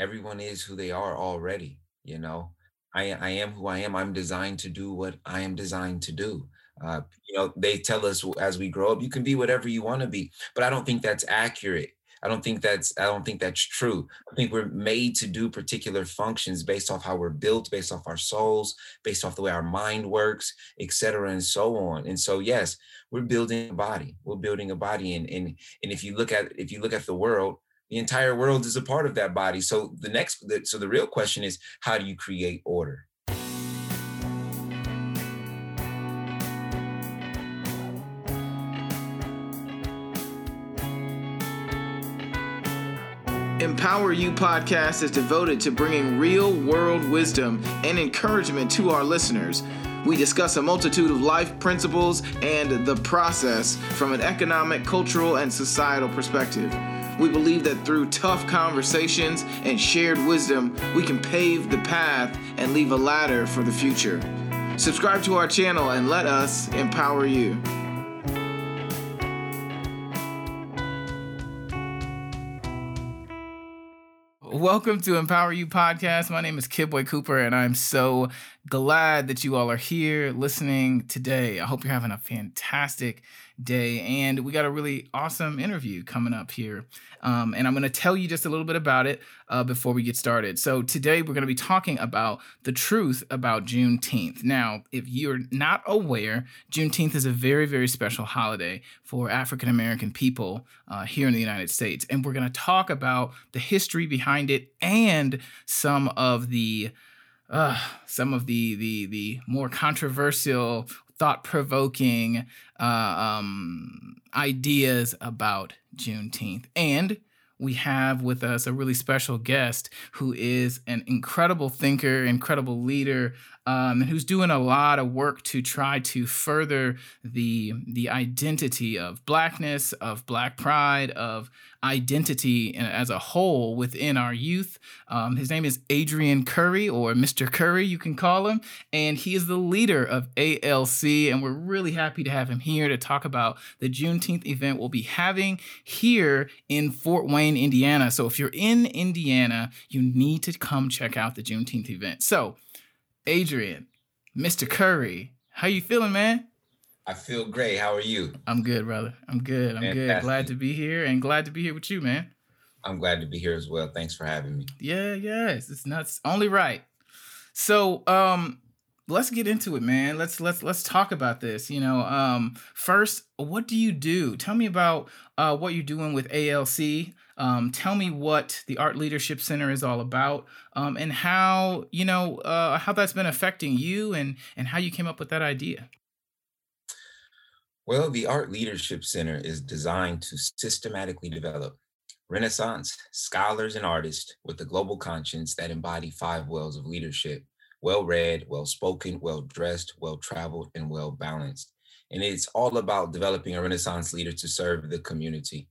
everyone is who they are already. You know, I, I am who I am. I'm designed to do what I am designed to do. Uh, you know, they tell us as we grow up, you can be whatever you want to be, but I don't think that's accurate. I don't think that's I don't think that's true. I think we're made to do particular functions based off how we're built, based off our souls, based off the way our mind works, et cetera, and so on. And so, yes, we're building a body. We're building a body, and and and if you look at if you look at the world, the entire world is a part of that body. So the next, so the real question is, how do you create order? Empower You podcast is devoted to bringing real world wisdom and encouragement to our listeners. We discuss a multitude of life principles and the process from an economic, cultural, and societal perspective. We believe that through tough conversations and shared wisdom, we can pave the path and leave a ladder for the future. Subscribe to our channel and let us empower you. Welcome to Empower You Podcast. My name is Kidboy Cooper, and I'm so glad that you all are here listening today. I hope you're having a fantastic day. And we got a really awesome interview coming up here. Um, and I'm going to tell you just a little bit about it uh, before we get started. So, today we're going to be talking about the truth about Juneteenth. Now, if you're not aware, Juneteenth is a very, very special holiday for African American people uh, here in the United States. And we're going to talk about the history behind it and some of the uh, some of the the the more controversial thought provoking uh, um, ideas about Juneteenth. And we have with us a really special guest who is an incredible thinker, incredible leader, um, who's doing a lot of work to try to further the the identity of blackness, of black pride, of identity as a whole within our youth. Um, his name is Adrian Curry, or Mr. Curry, you can call him, and he is the leader of ALC. And we're really happy to have him here to talk about the Juneteenth event we'll be having here in Fort Wayne, Indiana. So if you're in Indiana, you need to come check out the Juneteenth event. So, Adrian, Mr. Curry, how you feeling, man? I feel great. How are you? I'm good, brother. I'm good. I'm Fantastic. good. Glad to be here and glad to be here with you, man. I'm glad to be here as well. Thanks for having me. Yeah, yes. It's nuts. Only right. So, um, let's get into it, man. Let's let's let's talk about this. You know, um, first, what do you do? Tell me about uh, what you're doing with ALC. Um, tell me what the Art Leadership Center is all about, um, and how you know uh, how that's been affecting you, and and how you came up with that idea. Well, the Art Leadership Center is designed to systematically develop Renaissance scholars and artists with a global conscience that embody five wells of leadership well read, well spoken, well dressed, well traveled, and well balanced. And it's all about developing a Renaissance leader to serve the community.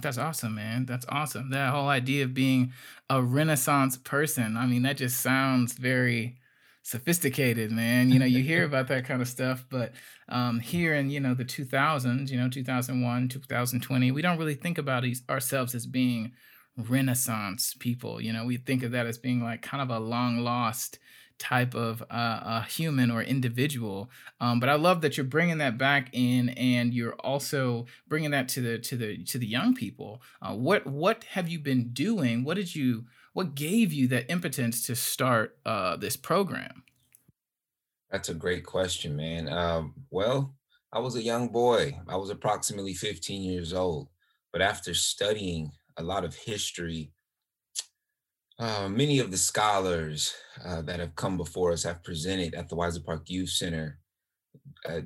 That's awesome, man. That's awesome. That whole idea of being a Renaissance person. I mean, that just sounds very sophisticated, man. You know, you hear about that kind of stuff, but um, here in you know the 2000s, you know, 2001, 2020, we don't really think about these, ourselves as being Renaissance people. You know, we think of that as being like kind of a long lost type of uh, human or individual. Um, but I love that you're bringing that back in, and you're also bringing that to the to the to the young people. Uh, what what have you been doing? What did you what gave you that impotence to start uh, this program? That's a great question, man. Um, well, I was a young boy. I was approximately 15 years old. But after studying a lot of history uh, many of the scholars uh, that have come before us have presented at the Weisser Park Youth Center uh,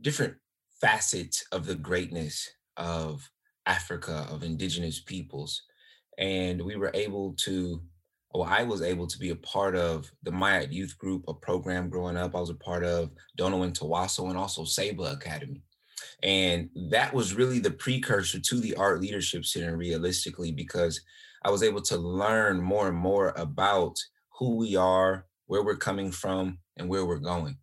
different facets of the greatness of Africa, of indigenous peoples. And we were able to, well, I was able to be a part of the Maya Youth Group, a program growing up. I was a part of Dono and Tawaso and also Saba Academy. And that was really the precursor to the Art Leadership Center, realistically, because I was able to learn more and more about who we are, where we're coming from, and where we're going.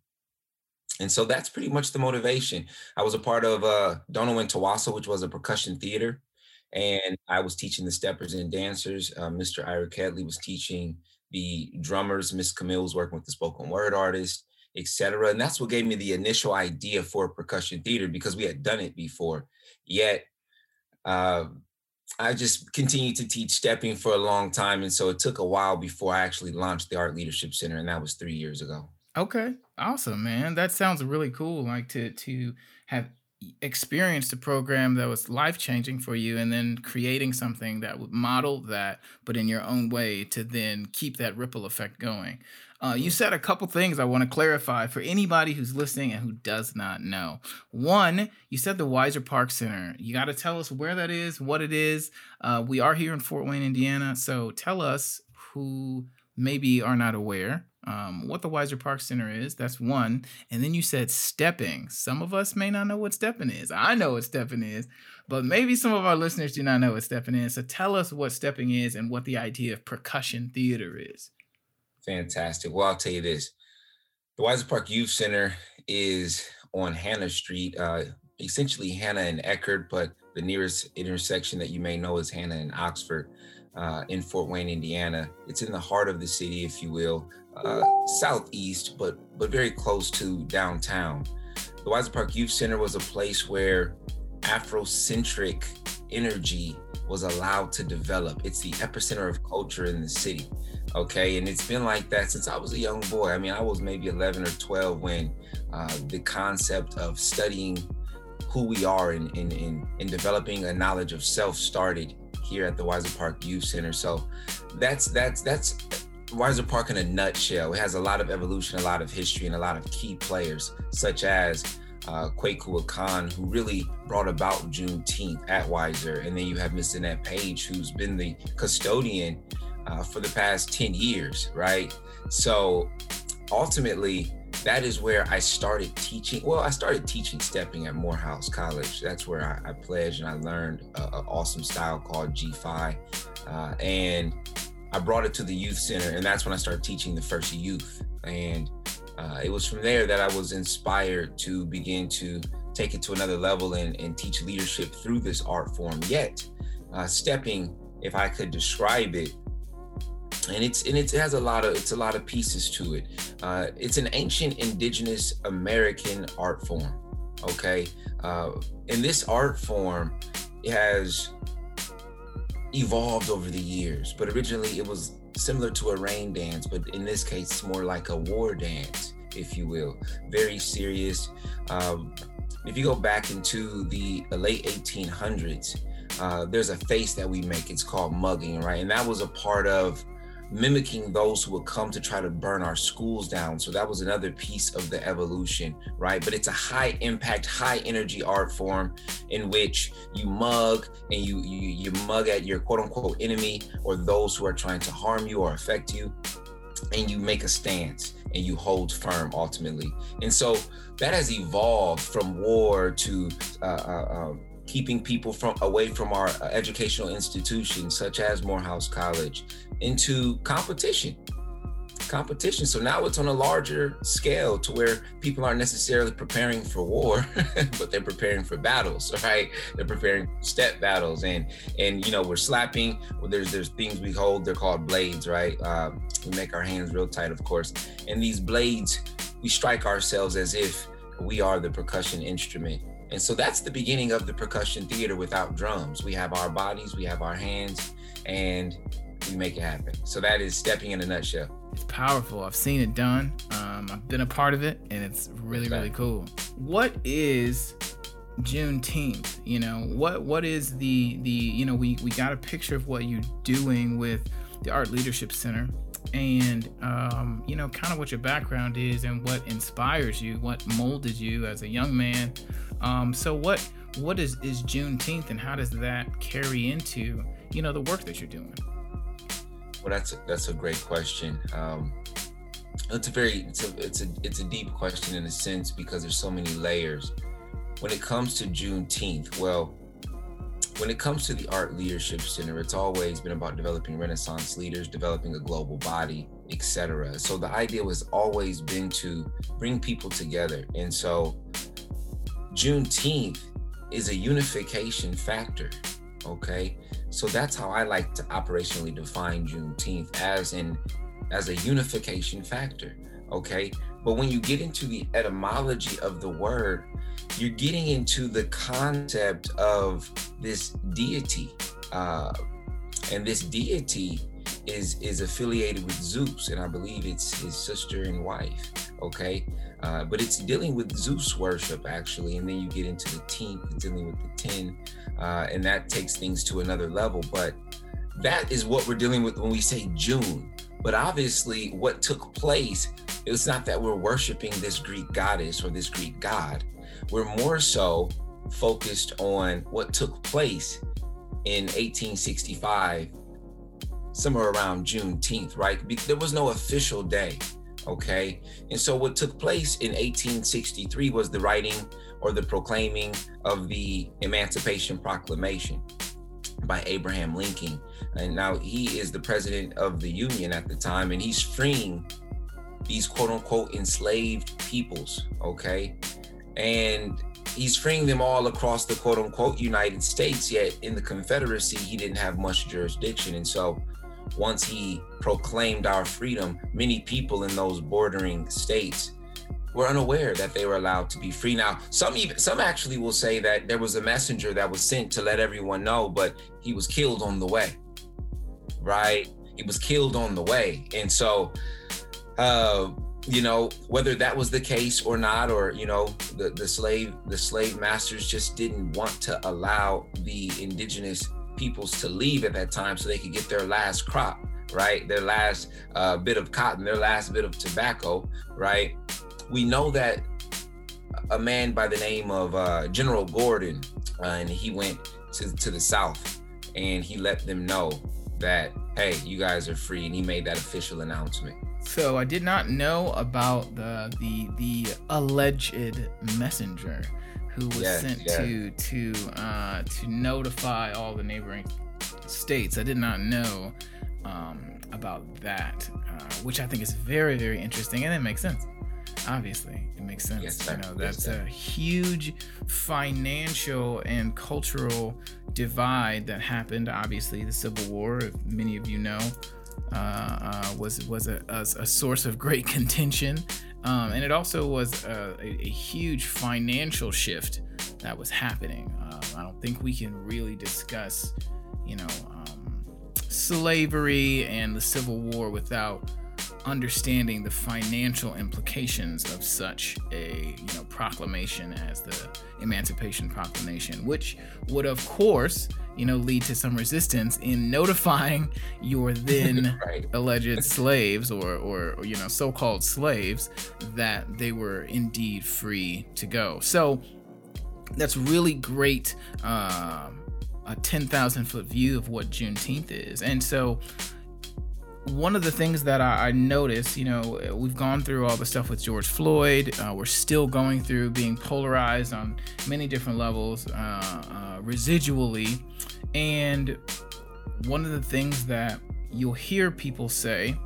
And so that's pretty much the motivation. I was a part of uh, and Tawaso, which was a percussion theater. And I was teaching the steppers and dancers. Uh, Mr. Ira Kedley was teaching the drummers. Miss Camille was working with the spoken word artist, etc. And that's what gave me the initial idea for percussion theater because we had done it before. Yet, uh, I just continued to teach stepping for a long time. And so it took a while before I actually launched the Art Leadership Center, and that was three years ago. Okay. Awesome, man. That sounds really cool. Like to to have experienced a program that was life changing for you and then creating something that would model that but in your own way to then keep that ripple effect going uh, you said a couple things i want to clarify for anybody who's listening and who does not know one you said the Weisser park center you got to tell us where that is what it is uh, we are here in fort wayne indiana so tell us who maybe are not aware um, what the Weisser Park Center is. That's one. And then you said stepping. Some of us may not know what stepping is. I know what stepping is, but maybe some of our listeners do not know what stepping is. So tell us what stepping is and what the idea of percussion theater is. Fantastic. Well, I'll tell you this the Weisser Park Youth Center is on Hanna Street, uh, essentially Hanna and Eckerd, but the nearest intersection that you may know is Hanna and Oxford uh, in Fort Wayne, Indiana. It's in the heart of the city, if you will uh, southeast, but but very close to downtown. The Weisser Park Youth Center was a place where Afrocentric energy was allowed to develop. It's the epicenter of culture in the city. Okay. And it's been like that since I was a young boy. I mean, I was maybe 11 or 12 when uh, the concept of studying who we are and in, in, in, in, developing a knowledge of self started here at the Weisser Park Youth Center. So that's that's that's Weisser Park in a nutshell. It has a lot of evolution, a lot of history, and a lot of key players, such as uh, Kwaku Khan, who really brought about Juneteenth at Weisser. And then you have Miss Annette Page, who's been the custodian uh, for the past 10 years, right? So ultimately, that is where I started teaching. Well, I started teaching stepping at Morehouse College. That's where I, I pledged and I learned an awesome style called G5. Uh, and I brought it to the youth center, and that's when I started teaching the first youth. And uh, it was from there that I was inspired to begin to take it to another level and, and teach leadership through this art form. Yet, uh, stepping, if I could describe it, and it's and it has a lot of it's a lot of pieces to it. Uh, it's an ancient indigenous American art form. Okay, uh, in this art form, has evolved over the years, but originally it was similar to a rain dance, but in this case, it's more like a war dance, if you will. Very serious. Um, if you go back into the late 1800s, uh, there's a face that we make. It's called mugging, right? And that was a part of mimicking those who would come to try to burn our schools down. So that was another piece of the evolution, right? But it's a high impact, high energy art form in which you mug and you you, you mug at your quote unquote enemy or those who are trying to harm you or affect you, and you make a stance and you hold firm ultimately. And so that has evolved from war to uh, uh, uh, keeping people from away from our uh, educational institutions such as Morehouse College into competition. Competition. So now it's on a larger scale to where people aren't necessarily preparing for war, but they're preparing for battles, right? They're preparing step battles, and and you know we're slapping. Well, there's there's things we hold. They're called blades, right? Uh, we make our hands real tight, of course, and these blades we strike ourselves as if we are the percussion instrument. And so that's the beginning of the percussion theater without drums. We have our bodies, we have our hands, and we make it happen. So that is stepping in a nutshell. It's powerful. I've seen it done. Um, I've been a part of it, and it's really, really cool. What is Juneteenth? You know, what what is the the you know we we got a picture of what you're doing with the Art Leadership Center, and um, you know, kind of what your background is and what inspires you, what molded you as a young man. Um, so what what is is Juneteenth, and how does that carry into you know the work that you're doing? Well, that's a, that's a great question. Um, it's a very it's a it's a it's a deep question in a sense because there's so many layers. When it comes to Juneteenth, well, when it comes to the Art Leadership Center, it's always been about developing Renaissance leaders, developing a global body, etc. So the idea was always been to bring people together, and so Juneteenth is a unification factor Okay. So that's how I like to operationally define Juneteenth as an as a unification factor. Okay. But when you get into the etymology of the word, you're getting into the concept of this deity. Uh, and this deity is is affiliated with Zeus, and I believe it's his sister and wife. Okay, uh, but it's dealing with Zeus worship actually, and then you get into the teenth, dealing with the ten, uh, and that takes things to another level. But that is what we're dealing with when we say June. But obviously, what took place, it's not that we're worshiping this Greek goddess or this Greek god. We're more so focused on what took place in 1865 somewhere around Juneteenth, right? There was no official day, okay? And so what took place in 1863 was the writing or the proclaiming of the Emancipation Proclamation by Abraham Lincoln. And now he is the president of the Union at the time, and he's freeing these quote unquote enslaved peoples, okay? And he's freeing them all across the quote unquote United States, yet in the Confederacy, he didn't have much jurisdiction. And so once he proclaimed our freedom, many people in those bordering states were unaware that they were allowed to be free. Now, some even some actually will say that there was a messenger that was sent to let everyone know, but he was killed on the way. Right? He was killed on the way. And so uh you know whether that was the case or not or you know the, the slave the slave masters just didn't want to allow the indigenous peoples to leave at that time so they could get their last crop, right? Their last uh, bit of cotton, their last bit of tobacco, right? We know that a man by the name of uh, General Gordon, uh, and he went to, to the South and he let them know that, hey, you guys are free. And he made that official announcement. So I did not know about the the the alleged messenger who was yes, sent yes. to to uh, to notify all the neighboring states. I did not know um, about that, uh, which I think is very very interesting, and it makes sense. Obviously, it makes sense. Yes, you know, that's a huge financial and cultural divide that happened. Obviously, the Civil War, if many of you know, uh, uh, was was a, a, a, source of great contention um, and it also was a, a, huge financial shift that was happening. Um, I don't think we can really discuss, you know, um, slavery and the Civil War without understanding the financial implications of such a you know proclamation as the Emancipation Proclamation, which would of course you know lead to some resistance in notifying your then right. alleged slaves or, or, or you know so-called slaves that they were indeed free to go. So that's really great. Uh, a 10,000 foot view of what Juneteenth is. And so one of the things that I, I noticed, you know, we've gone through all the stuff with George Floyd. Uh, we're still going through being polarized on many different levels, uh, uh, residually. And one of the things that you'll hear people say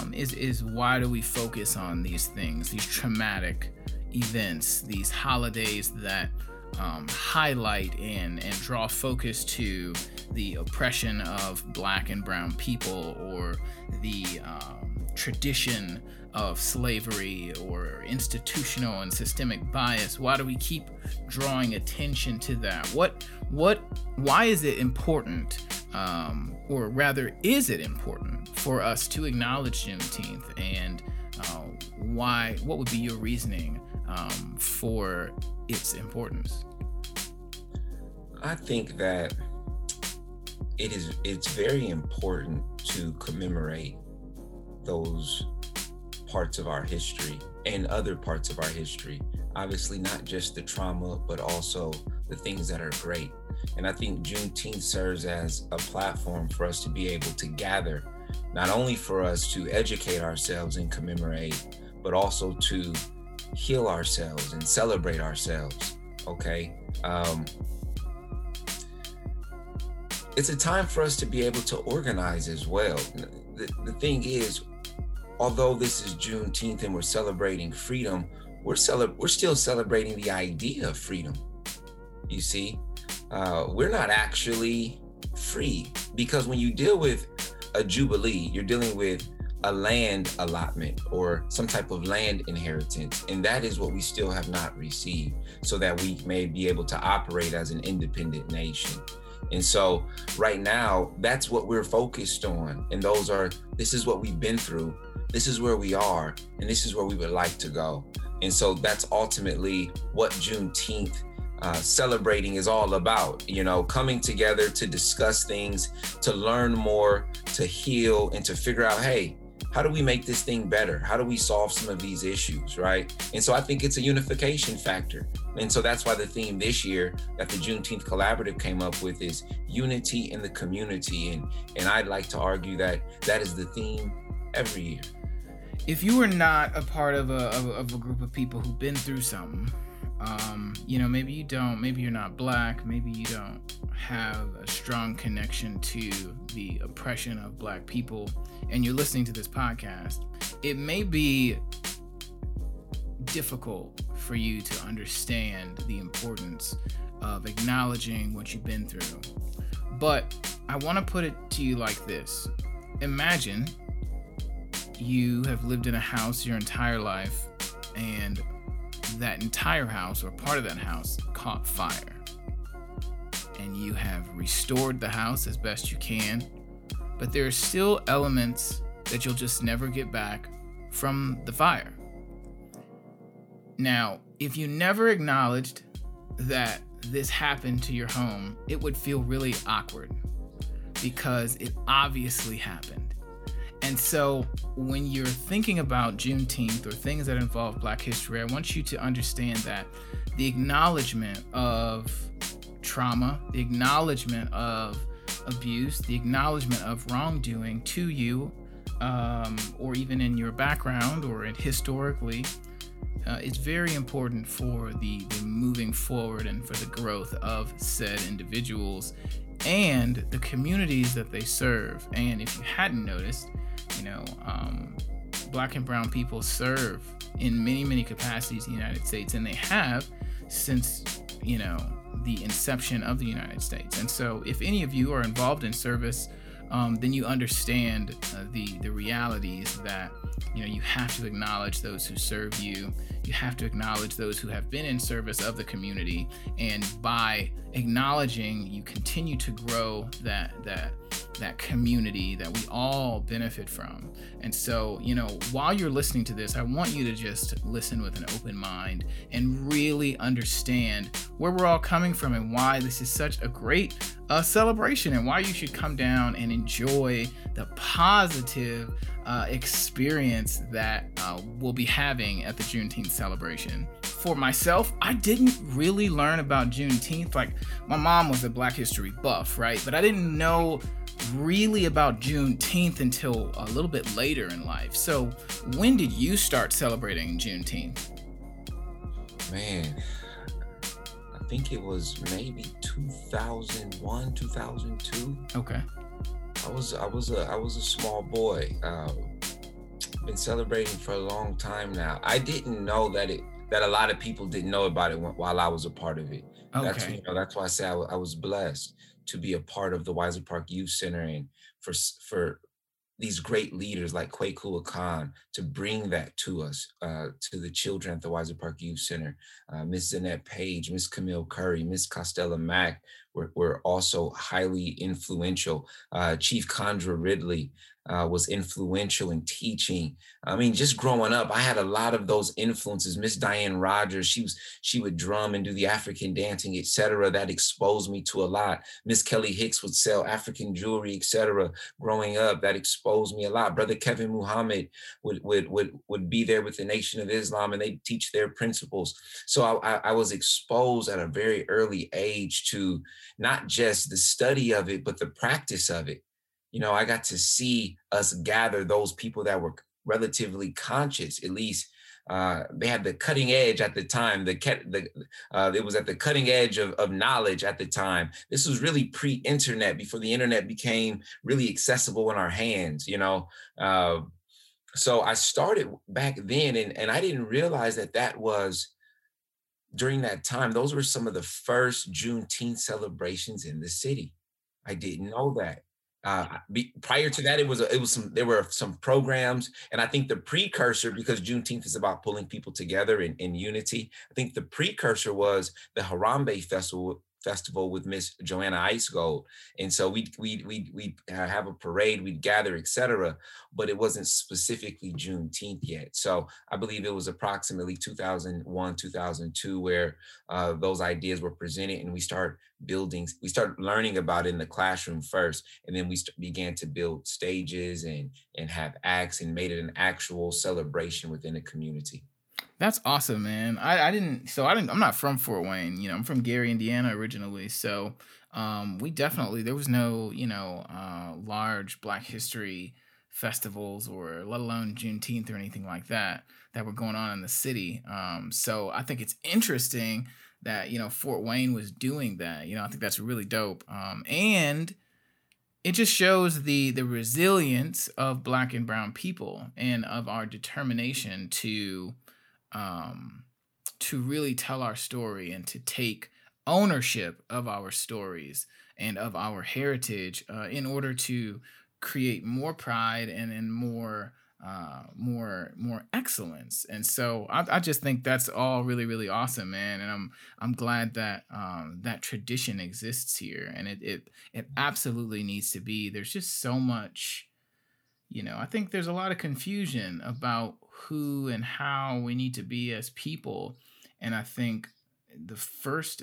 um, is is why do we focus on these things, these traumatic events, these holidays that um, highlight and, and draw focus to the oppression of black and brown people or the um, tradition of slavery or institutional and systemic bias. Why do we keep drawing attention to that? What what why is it important um, or rather is it important for us to acknowledge juneteenth? And uh, why what would be your reasoning um, for its importance? I think that it is it's very important to commemorate those parts of our history and other parts of our history. Obviously, not just the trauma, but also the things that are great. And I think Juneteenth serves as a platform for us to be able to gather, not only for us to educate ourselves and commemorate, but also to heal ourselves and celebrate ourselves. Okay. Um, it's a time for us to be able to organize as well. The, the thing is, although this is Juneteenth and we're celebrating freedom, we're cele- we're still celebrating the idea of freedom. You see, uh, we're not actually free because when you deal with a jubilee, you're dealing with a land allotment or some type of land inheritance. And that is what we still have not received so that we may be able to operate as an independent nation. And so, right now, that's what we're focused on. And those are, this is what we've been through, this is where we are, and this is where we would like to go. And so, that's ultimately what Juneteenth uh, celebrating is all about. You know, coming together to discuss things, to learn more, to heal, and to figure out, hey, how do we make this thing better? How do we solve some of these issues, right? And so I think it's a unification factor. And so that's why the theme this year that the Juneteenth Collaborative came up with is unity in the community. And, and I'd like to argue that that is the theme every year. If you are not a part of a, of a, of a group of people who've been through something, um, you know, maybe you don't, maybe you're not black, maybe you don't have a strong connection to the oppression of black people, and you're listening to this podcast, it may be difficult for you to understand the importance of acknowledging what you've been through. But I want to put it to you like this Imagine you have lived in a house your entire life and that entire house or part of that house caught fire. And you have restored the house as best you can, but there are still elements that you'll just never get back from the fire. Now, if you never acknowledged that this happened to your home, it would feel really awkward because it obviously happened. And so when you're thinking about Juneteenth or things that involve Black history, I want you to understand that the acknowledgement of trauma, the acknowledgement of abuse, the acknowledgement of wrongdoing to you, um, or even in your background or historically, uh, it's very important for the, the moving forward and for the growth of said individuals and the communities that they serve. And if you hadn't noticed, you know, um, black and brown people serve in many, many capacities in the United States, and they have since, you know, the inception of the United States. And so, if any of you are involved in service, um, then you understand uh, the the realities that you know you have to acknowledge those who serve you you have to acknowledge those who have been in service of the community and by acknowledging you continue to grow that that that community that we all benefit from. And so, you know, while you're listening to this, I want you to just listen with an open mind and really understand where we're all coming from and why this is such a great uh, celebration and why you should come down and enjoy the positive uh, experience that uh, we'll be having at the Juneteenth celebration. For myself, I didn't really learn about Juneteenth. Like, my mom was a Black History buff, right? But I didn't know really about Juneteenth until a little bit later in life. So, when did you start celebrating Juneteenth? Man, I think it was maybe 2001, 2002. Okay. I was I was a I was a small boy. Um, been celebrating for a long time now. I didn't know that it that a lot of people didn't know about it while I was a part of it. Okay. That's you know that's why I say I, I was blessed to be a part of the Weisser Park Youth Center and for for these great leaders like Kwaku Khan to bring that to us, uh, to the children at the Weisser Park Youth Center. Uh, Miss Zanette Page, Miss Camille Curry, Miss Costella Mack were, were also highly influential. Uh, Chief Condra Ridley, uh, was influential in teaching. I mean, just growing up, I had a lot of those influences. Miss Diane Rogers, she was she would drum and do the African dancing, etc. That exposed me to a lot. Miss Kelly Hicks would sell African jewelry, etc. Growing up, that exposed me a lot. Brother Kevin Muhammad would would would would be there with the Nation of Islam, and they teach their principles. So I, I was exposed at a very early age to not just the study of it, but the practice of it you know, I got to see us gather those people that were relatively conscious, at least uh, they had the cutting edge at the time. The, the uh, it was at the cutting edge of, of knowledge at the time. This was really pre-internet, before the internet became really accessible in our hands. You know, uh, so I started back then, and and I didn't realize that that was during that time, those were some of the first Juneteenth celebrations in the city. I didn't know that. Uh, be, prior to that, it was a, it was some there were some programs, and I think the precursor because Juneteenth is about pulling people together in, in unity. I think the precursor was the Harambee Festival, festival with Miss Joanna Icegold, and so we we we we have a parade, we'd gather, etc. But it wasn't specifically Juneteenth yet. So I believe it was approximately 2001, 2002 where uh, those ideas were presented, and we start building. We start learning about it in the classroom first, and then we st- began to build stages and and have acts and made it an actual celebration within the community. That's awesome, man. I, I didn't so I didn't I'm not from Fort Wayne, you know, I'm from Gary, Indiana originally. So um we definitely there was no, you know, uh large black history festivals or let alone Juneteenth or anything like that that were going on in the city. Um so I think it's interesting that, you know, Fort Wayne was doing that. You know, I think that's really dope. Um and it just shows the the resilience of black and brown people and of our determination to um, to really tell our story and to take ownership of our stories and of our heritage uh, in order to create more pride and, and more uh, more more excellence. And so I, I just think that's all really really awesome, man. And I'm I'm glad that um, that tradition exists here, and it it it absolutely needs to be. There's just so much. You know, I think there's a lot of confusion about who and how we need to be as people. And I think the first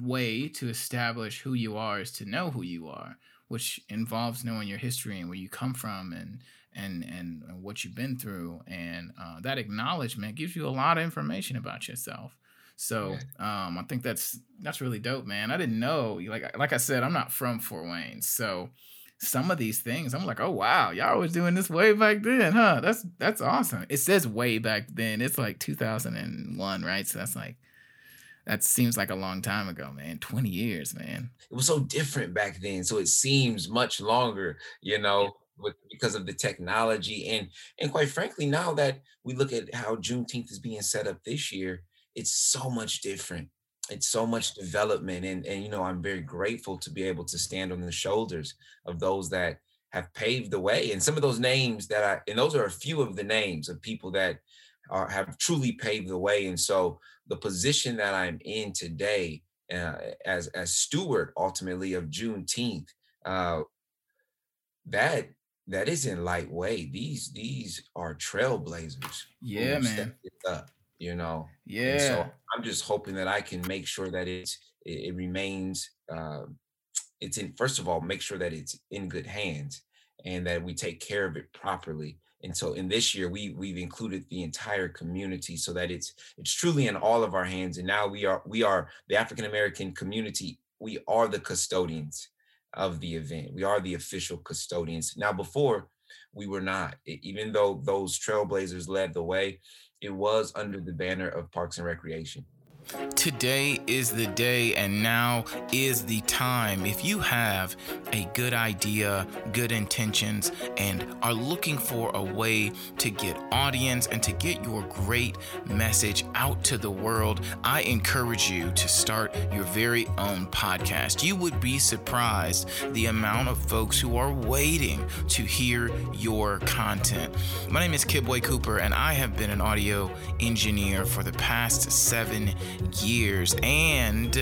way to establish who you are is to know who you are, which involves knowing your history and where you come from and and and, what you've been through. And uh, that acknowledgement gives you a lot of information about yourself. So um, I think that's that's really dope, man. I didn't know, like like I said, I'm not from Fort Wayne, so some of these things, I'm like, oh wow, y'all was doing this way back then, huh? That's that's awesome. It says way back then. It's like 2001, right? So that's like that seems like a long time ago, man. 20 years, man. It was so different back then. So it seems much longer, you know, with, because of the technology. And and quite frankly, now that we look at how Juneteenth is being set up this year, it's so much different it's so much development and and you know i'm very grateful to be able to stand on the shoulders of those that have paved the way and some of those names that i and those are a few of the names of people that are have truly paved the way and so the position that i'm in today uh, as as steward ultimately of juneteenth uh, that that isn't lightweight. These these are trailblazers. Yeah man. up you know yeah and so i'm just hoping that i can make sure that it's it, it remains uh, it's in first of all make sure that it's in good hands and that we take care of it properly. And so in this year we we've included the entire community so that it's it's truly in all of our hands. And now we are we are the african american community we are the custodians of the event. We are the official custodians. Now before we were not. Even though those trailblazers led the way it was under the banner of Parks and Recreation. Today is the day, and now is the time. If you have a good idea, good intentions, and are looking for a way to get audience and to get your great message out to the world, I encourage you to start your very own podcast. You would be surprised the amount of folks who are waiting to hear your content. My name is Kidboy Cooper, and I have been an audio engineer for the past seven years, and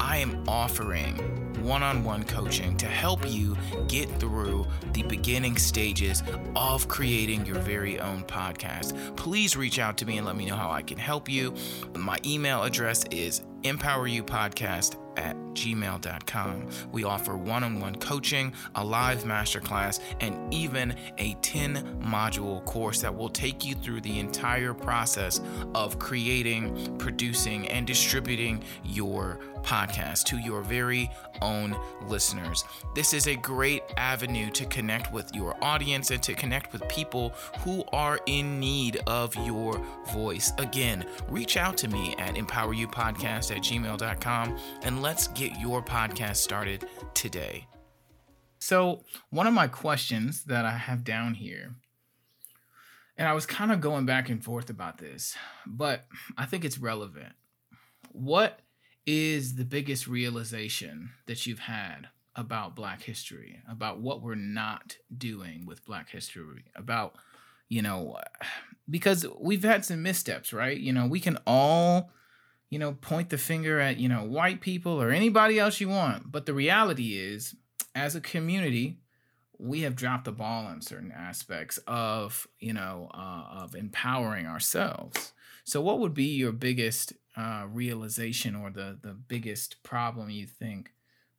I am offering one on one coaching to help you get through the beginning stages of creating your very own podcast. Please reach out to me and let me know how I can help you. My email address is empoweryoupodcast at gmail.com. We offer one on one coaching, a live masterclass, and even a 10 module course that will take you through the entire process of creating, producing, and distributing your podcast to your very own listeners. This is a great avenue to connect with your audience and to connect with people who are in need of your voice. Again, reach out to me at empoweryoupodcast at gmail.com and let's get your podcast started today. So, one of my questions that I have down here, and I was kind of going back and forth about this, but I think it's relevant. what is the biggest realization that you've had about Black history, about what we're not doing with Black history, about, you know, because we've had some missteps, right? You know, we can all, you know, point the finger at, you know, white people or anybody else you want. But the reality is, as a community, we have dropped the ball on certain aspects of, you know, uh, of empowering ourselves. So, what would be your biggest uh, realization or the the biggest problem you think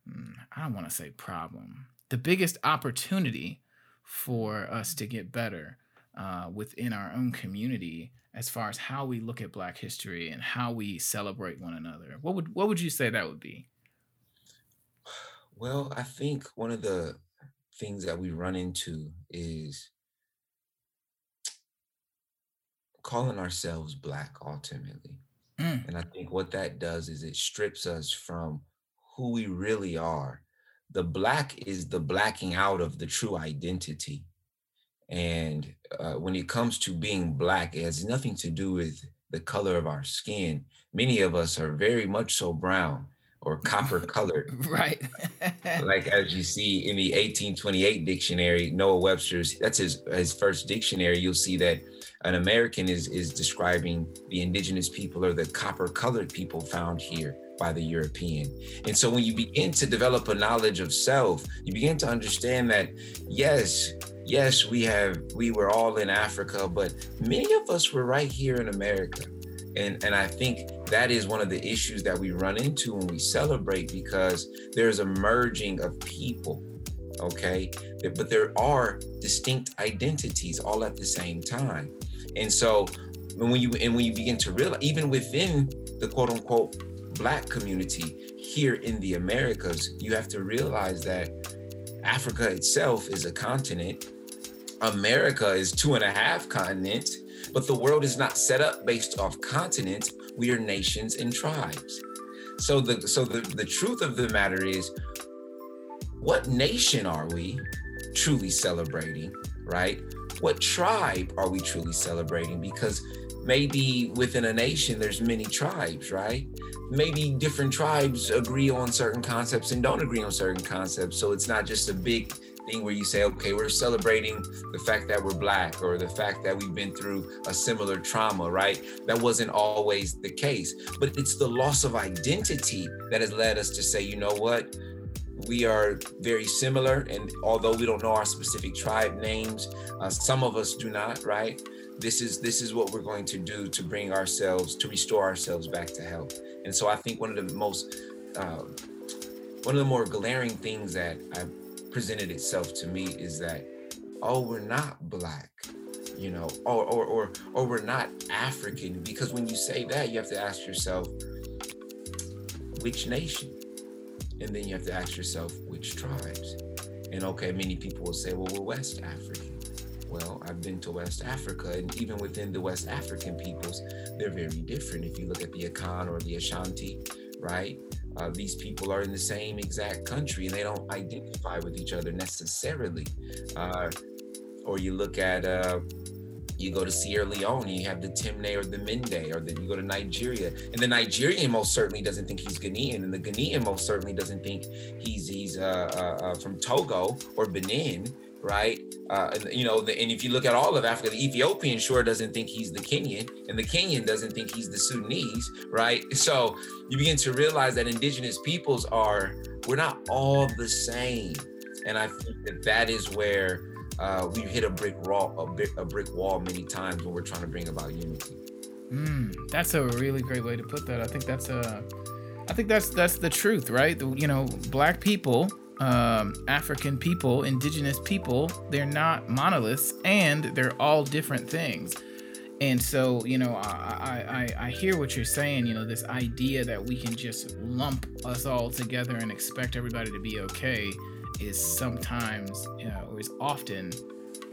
Hmm, I don't want to say problem, the biggest opportunity for us to get better uh, within our own community as far as how we look at Black history and how we celebrate one another. What would what would you say that would be? Well, I think one of the things that we run into is calling ourselves Black ultimately. Mm, And I think what that does is it strips us from who we really are. The black is the blacking out of the true identity. And uh, when it comes to being black, it has nothing to do with the color of our skin. Many of us are very much so brown or copper colored. right. Like as you see in the 1828 dictionary, Noah Webster's, that's his, his first dictionary, you'll see that an American is, is describing the indigenous people or the copper colored people found here by the European. And so when you begin to develop a knowledge of self, you begin to understand that yes, yes, we have we were all in Africa, but many of us were right here in America. And and I think that is one of the issues that we run into when we celebrate because there's a merging of people. Okay. But there are distinct identities all at the same time. And so when you and when you begin to realize even within the quote unquote black community here in the Americas, you have to realize that Africa itself is a continent. America is two and a half continents, but the world is not set up based off continents. We are nations and tribes. So the so the, the truth of the matter is, what nation are we truly celebrating, right? What tribe are we truly celebrating? Because maybe within a nation there's many tribes right maybe different tribes agree on certain concepts and don't agree on certain concepts so it's not just a big thing where you say okay we're celebrating the fact that we're black or the fact that we've been through a similar trauma right? That wasn't always the case but it's the loss of identity that has led us to say you know what? We are very similar and although we don't know our specific tribe names uh, some of us do not right? This is this is what we're going to do to bring ourselves to restore ourselves back to health. And so i think one of the most uh, one of the more glaring things that i presented itself to me is that oh we're not black you know or or or, or we're not african because when you say that you have to ask yourself which nation and then you have to ask yourself which tribes and okay many people will say well we're west african well, I've been to West Africa, and even within the West African peoples, they're very different. If you look at the Akan or the Ashanti, right? Uh, these people are in the same exact country and they don't identify with each other necessarily. Uh, or you look at, uh, you go to Sierra Leone, you have the Temne or the Mende, or then you go to Nigeria, and the Nigerian most certainly doesn't think he's Ghanaian, and the Ghanaian most certainly doesn't think he's he's uh, uh, uh, from Togo or Benin, right? Uh, you know, the, and if you look at all of Africa, the Ethiopian sure doesn't think he's the Kenyan, and the Kenyan doesn't think he's the Sudanese, right? So you begin to realize that indigenous peoples are, we're not all the same. And I think that that is where uh, we hit a brick wall, a, brick, a brick wall many times when we're trying to bring about unity. Mm, that's a really great way to put that. I think that's a, I think that's that's the truth, right? You know, black people um, African people, indigenous people, they're not monoliths and they're all different things. And so, you know, I, I, I hear what you're saying, you know, this idea that we can just lump us all together and expect everybody to be okay is sometimes, you know, or is often,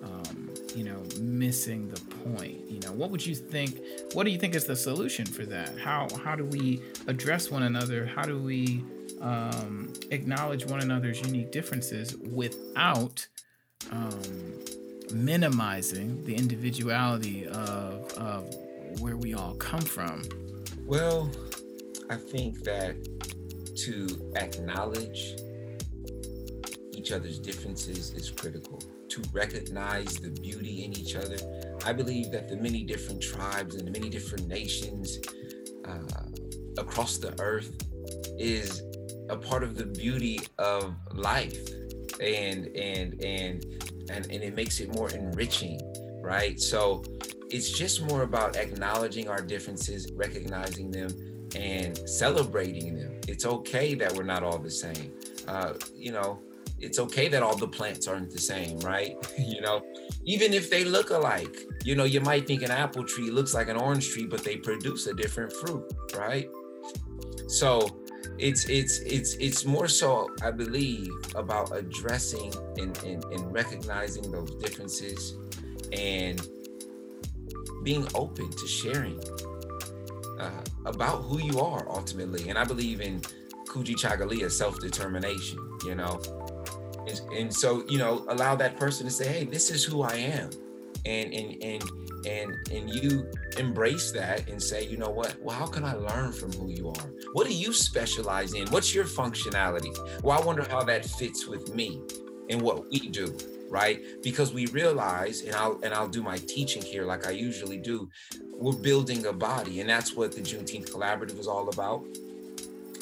um, you know, missing the point. You know, what would you think? What do you think is the solution for that? How, how do we address one another? How do we um, acknowledge one another's unique differences without um, minimizing the individuality of, of where we all come from. Well, I think that to acknowledge each other's differences is critical. To recognize the beauty in each other. I believe that the many different tribes and the many different nations uh, across the earth is a part of the beauty of life. And and and and, and it makes it more enriching right? So it's just more about acknowledging our differences recognizing them and celebrating them. It's okay that we're not all the same. Uh, you know it's okay that all the plants aren't the same right? You know even if they look alike. You know you might think an apple tree looks like an orange tree but they produce a different fruit right? So it's it's it's it's more so i believe about addressing and, and, and recognizing those differences and being open to sharing uh, about who you are ultimately. And i believe in Kujichagulia self-determination you know? And, and so you know allow that person to say hey this is who i am and and and and and you embrace that and say you know what? Well how can i learn from who you are? What do you specialize in? What's your functionality? Well i wonder how that fits with me and what we do right? Because we realize and i'll and i'll do my teaching here like i usually do we're building a body and that's what the juneteenth collaborative is all about.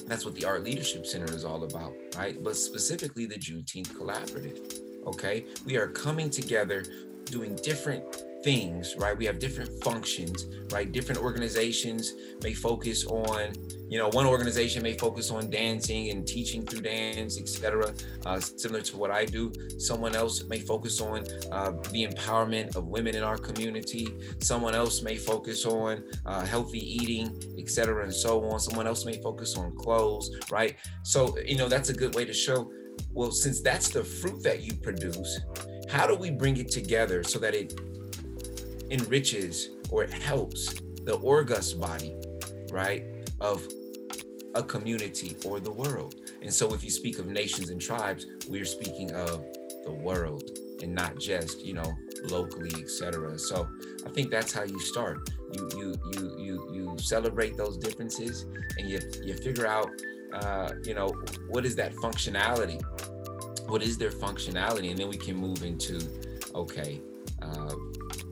That's what the art leadership center is all about right? But specifically the juneteenth collaborative okay? We are coming together doing different things, right? We have different functions, right? Different organizations may focus on, you know, one organization may focus on dancing and teaching through dance, etc. Uh, similar to what I do. Someone else may focus on uh, the empowerment of women in our community. Someone else may focus on uh, healthy eating, etc., and so on. Someone else may focus on clothes, right? So, you know, that's a good way to show. Well, since that's the fruit that you produce, how do we bring it together so that it enriches or it helps the orgus body, right, of a community or the world? And so, if you speak of nations and tribes, we're speaking of the world and not just, you know, locally, etc. So, I think that's how you start. You you you you you celebrate those differences, and you you figure out, uh, you know, what is that functionality what is their functionality? And then we can move into okay uh,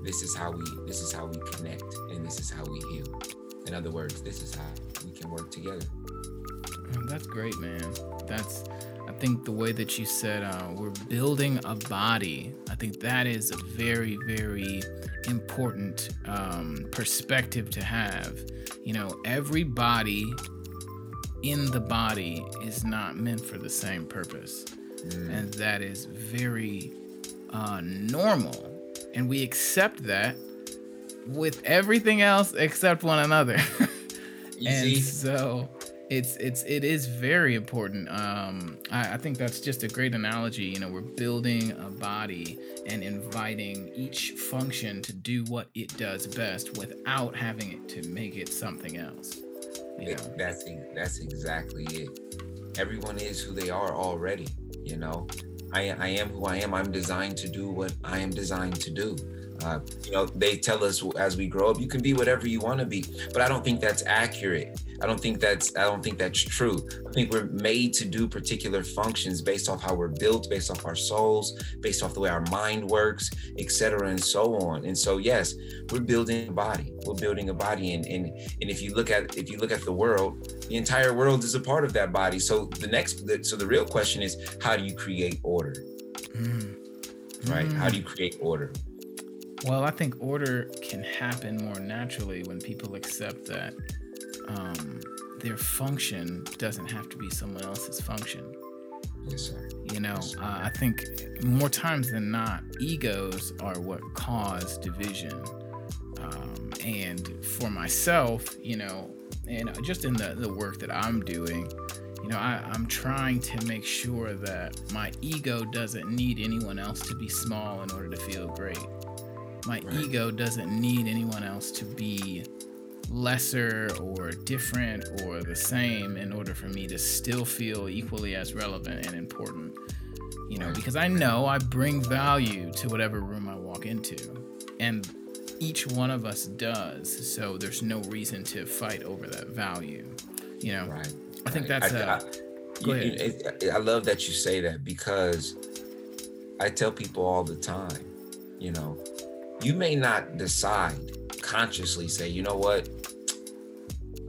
this is how we this is how we connect and this is how we heal. In other words this is how we can work together. That's great man. That's i think the way that you said uh, we're building a body i think that is a very very important um, perspective to have. You know every body in the body is not meant for the same purpose mm. and that is very uh, normal. And we accept that with everything else except one another. and so it's it's it is very important. Um, I, I think that's just a great analogy. You know, we're building a body and inviting each function to do what it does best without having it to make it something else. You know? That's that's exactly it. Everyone is who they are already you know? I, I am who i am. I'm designed to do what i am designed to do uh, you know they tell us as we grow up you can be whatever you want to be but i don't think that's accurate I don't think that's I don't think that's true. I think we're made to do particular functions based off how we're built, based off our souls, based off the way our mind works, etc., and so on. And so yes, we're building a body. We're building a body, and and and if you look at if you look at the world, the entire world is a part of that body. So the next, so the real question is, how do you create order? Mm. Right? Mm. How do you create order? Well, I think order can happen more naturally when people accept that um, their function doesn't have to be someone else's function. Yes, sir. You know, uh, I think more times than not, egos are what cause division. Um, and for myself, you know, and just in the, the work that I'm doing, you know, I, I'm trying to make sure that my ego doesn't need anyone else to be small in order to feel great. My right. ego doesn't need anyone else to be lesser or different or the same in order for me to still feel equally as relevant and important. You know, because I know I bring value to whatever room I walk into. And each one of us does. So there's no reason to fight over that value. You know, right. I think that's. I, uh, I, go you- ahead. you- I love that you say that because I tell people all the time, you know, you may not decide consciously say, you know what,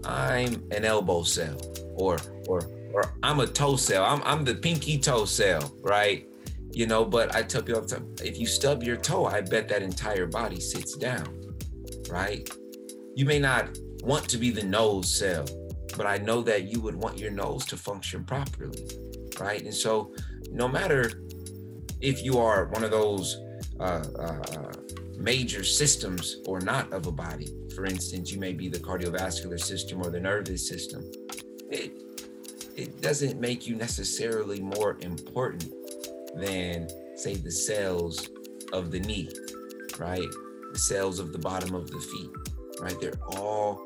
I'm an elbow cell, or or or I'm a toe cell. I'm I'm the pinky toe cell, right? You know, but I tell people all the time, if you stub your toe, I bet that entire body sits down, right? You may not want to be the nose cell, but I know that you would want your nose to function properly, right? And so, no matter if you are one of those uh, uh, uh, major systems or not of a body, for instance, you may be the cardiovascular system or the nervous system. It it doesn't make you necessarily more important than, say, the cells of the knee, right? The cells of the bottom of the feet, right? They're all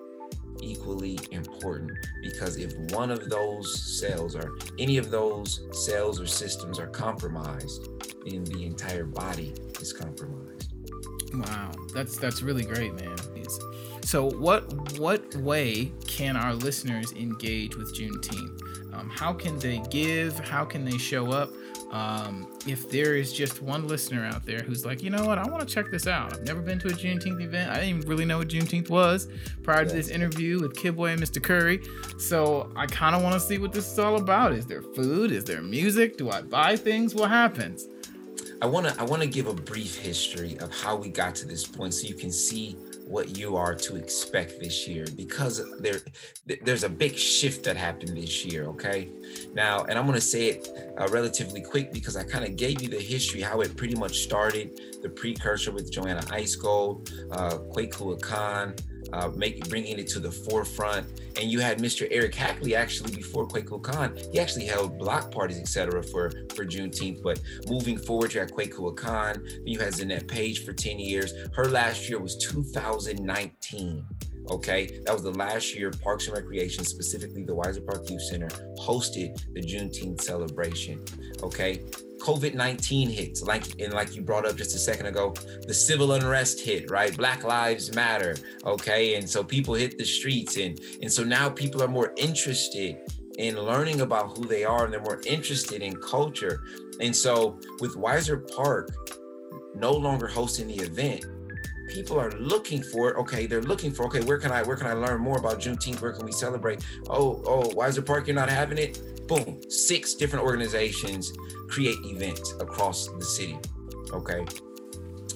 equally important because if one of those cells or any of those cells or systems are compromised, then the entire body is compromised. Wow, that's that's really great, man. So, what what way can our listeners engage with Juneteenth? Um, how can they give? How can they show up? Um, if there is just one listener out there who's like, you know what, I want to check this out. I've never been to a Juneteenth event. I didn't even really know what Juneteenth was prior to this interview with Kibwe and Mr. Curry. So I kind of want to see what this is all about. Is there food? Is there music? Do I buy things? What happens? I want to I want to give a brief history of how we got to this point so you can see what you are to expect this year because there there's a big shift that happened this year okay? Now and i'm going to say it uh, relatively quick because i kind of gave you the history how it pretty much started the precursor with joanna ice gold uh Kwaku khan uh, making bringing it to the forefront. And you had Mr. Eric Hackley actually before Khan. He actually held block parties, etc. for for Juneteenth. But moving forward, you had. Then you had Zanette Page for 10 years. Her last year was 2019. Okay, that was the last year Parks and Recreation, specifically the Weisser Park Youth Center, hosted the Juneteenth celebration. Okay, COVID 19 hits, like and like you brought up just a second ago, the civil unrest hit, right? Black Lives Matter, okay, and so people hit the streets, and and so now people are more interested in learning about who they are, and they're more interested in culture, and so with Weisser Park no longer hosting the event, people are looking for okay they're looking for okay where can i where can i learn more about juneteenth? Where can we celebrate? Oh oh weisser park you're not having it? Boom six different organizations create events across the city okay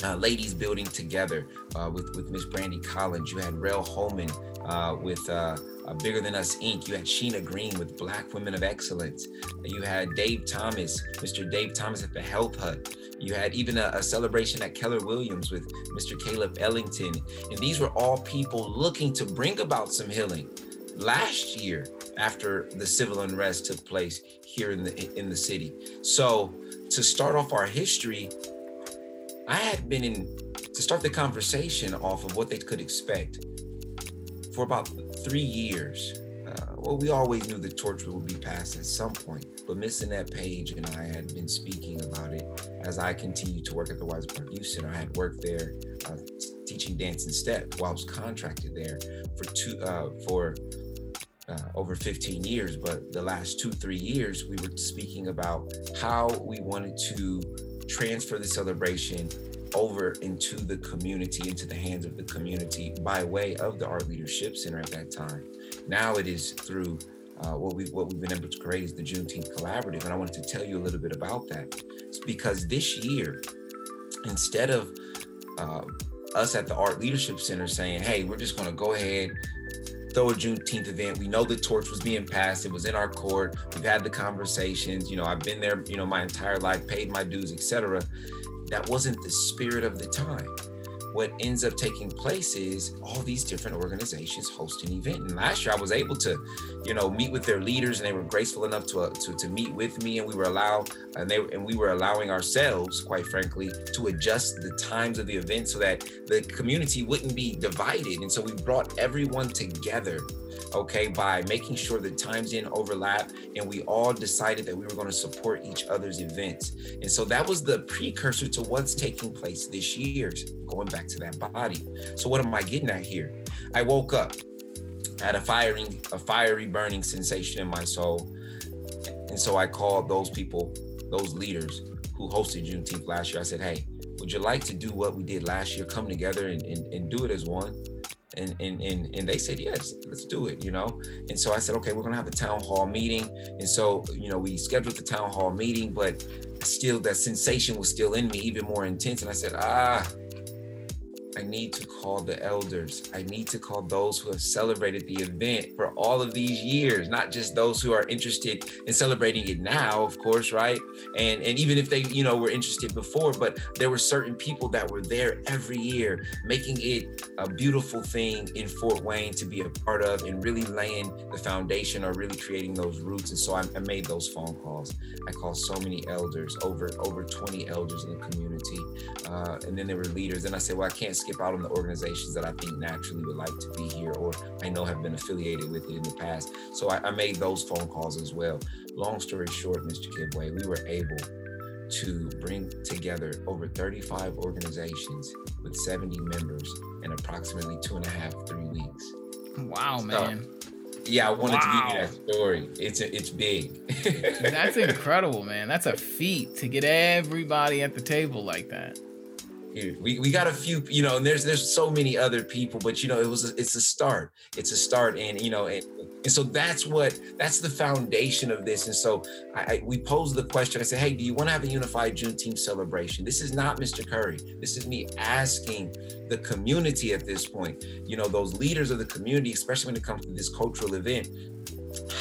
uh, ladies building together uh, with with miss brandy collins you had rail holman uh, with uh, Bigger Than Us Inc. You had Sheena Green with Black Women of Excellence. You had Dave Thomas, Mr. Dave Thomas at the Health Hut. You had even a, a, celebration at Keller Williams with Mr. Caleb Ellington. And these were all people looking to bring about some healing. Last year, after the civil unrest took place here in the in the city. So to start off our history, I had been in to start the conversation off of what they could expect for about three years. Uh, well, we always knew the torch would be passed at some point, but missing that page, and I had been speaking about it as I continued to work at the Weisser Park Youth Center. I had worked there uh, teaching dance and step while I was contracted there for two uh, for uh, over 15 years. But the last two three years, we were speaking about how we wanted to transfer the celebration over into the community, into the hands of the community by way of the Art Leadership Center at that time. Now it is through uh, what we what we've been able to create is the Juneteenth Collaborative, and I wanted to tell you a little bit about that. It's because this year, instead of uh, us at the Art Leadership Center saying, "Hey, we're just going to go ahead." Throw a Juneteenth event. We know the torch was being passed. It was in our court. We've had the conversations. You know, I've been there. You know, my entire life, paid my dues, etc that wasn't the spirit of the time. What ends up taking place is all these different organizations host an event. And last year I was able to, you know, meet with their leaders, and they were graceful enough to uh, to, to meet with me, and we were allowed, and they and we were allowing ourselves, quite frankly, to adjust the times of the event so that the community wouldn't be divided. And so we brought everyone together okay, by making sure the times didn't overlap and we all decided that we were going to support each other's events. And so that was the precursor to what's taking place this year, going back to that body. So, what am I getting at here? I woke up had a firing, a fiery burning sensation in my soul. And so I called those people, those leaders who hosted Juneteenth last year. I said, hey, would you like to do what we did last year? Come together and, and, and do it as one. And, and, and, and they said, yes, let's do it, you know? And so I said, okay, we're gonna have a town hall meeting. And so, you know, we scheduled the town hall meeting, but still that sensation was still in me, even more intense. And I said, ah, I need to call the elders. I need to call those who have celebrated the event for all of these years, not just those who are interested in celebrating it now, of course, right? And and even if they, you know, were interested before, but there were certain people that were there every year, making it a beautiful thing in Fort Wayne to be a part of and really laying the foundation or really creating those roots. And so I, I made those phone calls. I called so many elders, over over 20 elders in the community. Uh, and then there were leaders. And I said, well, I can't skip out on the organizations that I think naturally would like to be here or I know have been affiliated with it in the past. So I, I made those phone calls as well. Long story short, Mr. Kibwe, we were able to bring together over 35 organizations with 70 members in approximately two and a half, three weeks. Wow, so, man. Yeah, I wanted wow. to give you that story. It's a, it's big. That's incredible, man. That's a feat to get everybody at the table like that we, we got a few you know and there's there's so many other people but you know it was a, it's a start. It's a start and you know and, and so that's what that's the foundation of this. And so I, I we posed the question. I said hey do you want to have a unified juneteenth celebration? This is not mr curry. This is me asking the community at this point you know those leaders of the community especially when it comes to this cultural event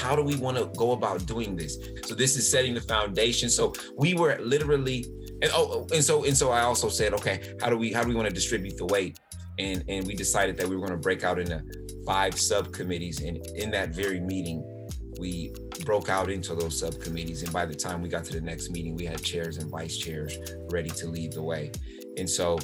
how do we want to go about doing this? So this is setting the foundation. So we were literally and oh, oh, and so and so I also said, okay, how do we how do we want to distribute the weight? And and we decided that we were going to break out into five subcommittees. And in that very meeting, we broke out into those subcommittees. And by the time we got to the next meeting, we had chairs and vice chairs ready to lead the way. And so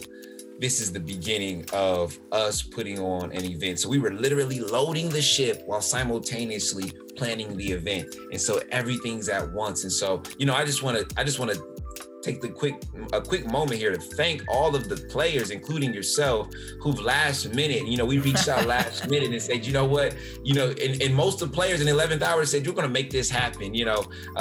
this is the beginning of us putting on an event. So we were literally loading the ship while simultaneously planning the event. And so everything's at once. And so, you know, I just want to I just want to take the quick a quick moment here to thank all of the players, including yourself, who've last minute. You know, we reached out last minute and said, you know what, you know, and, and most of the players in the 11th hour said, you're going to make this happen. You know, uh,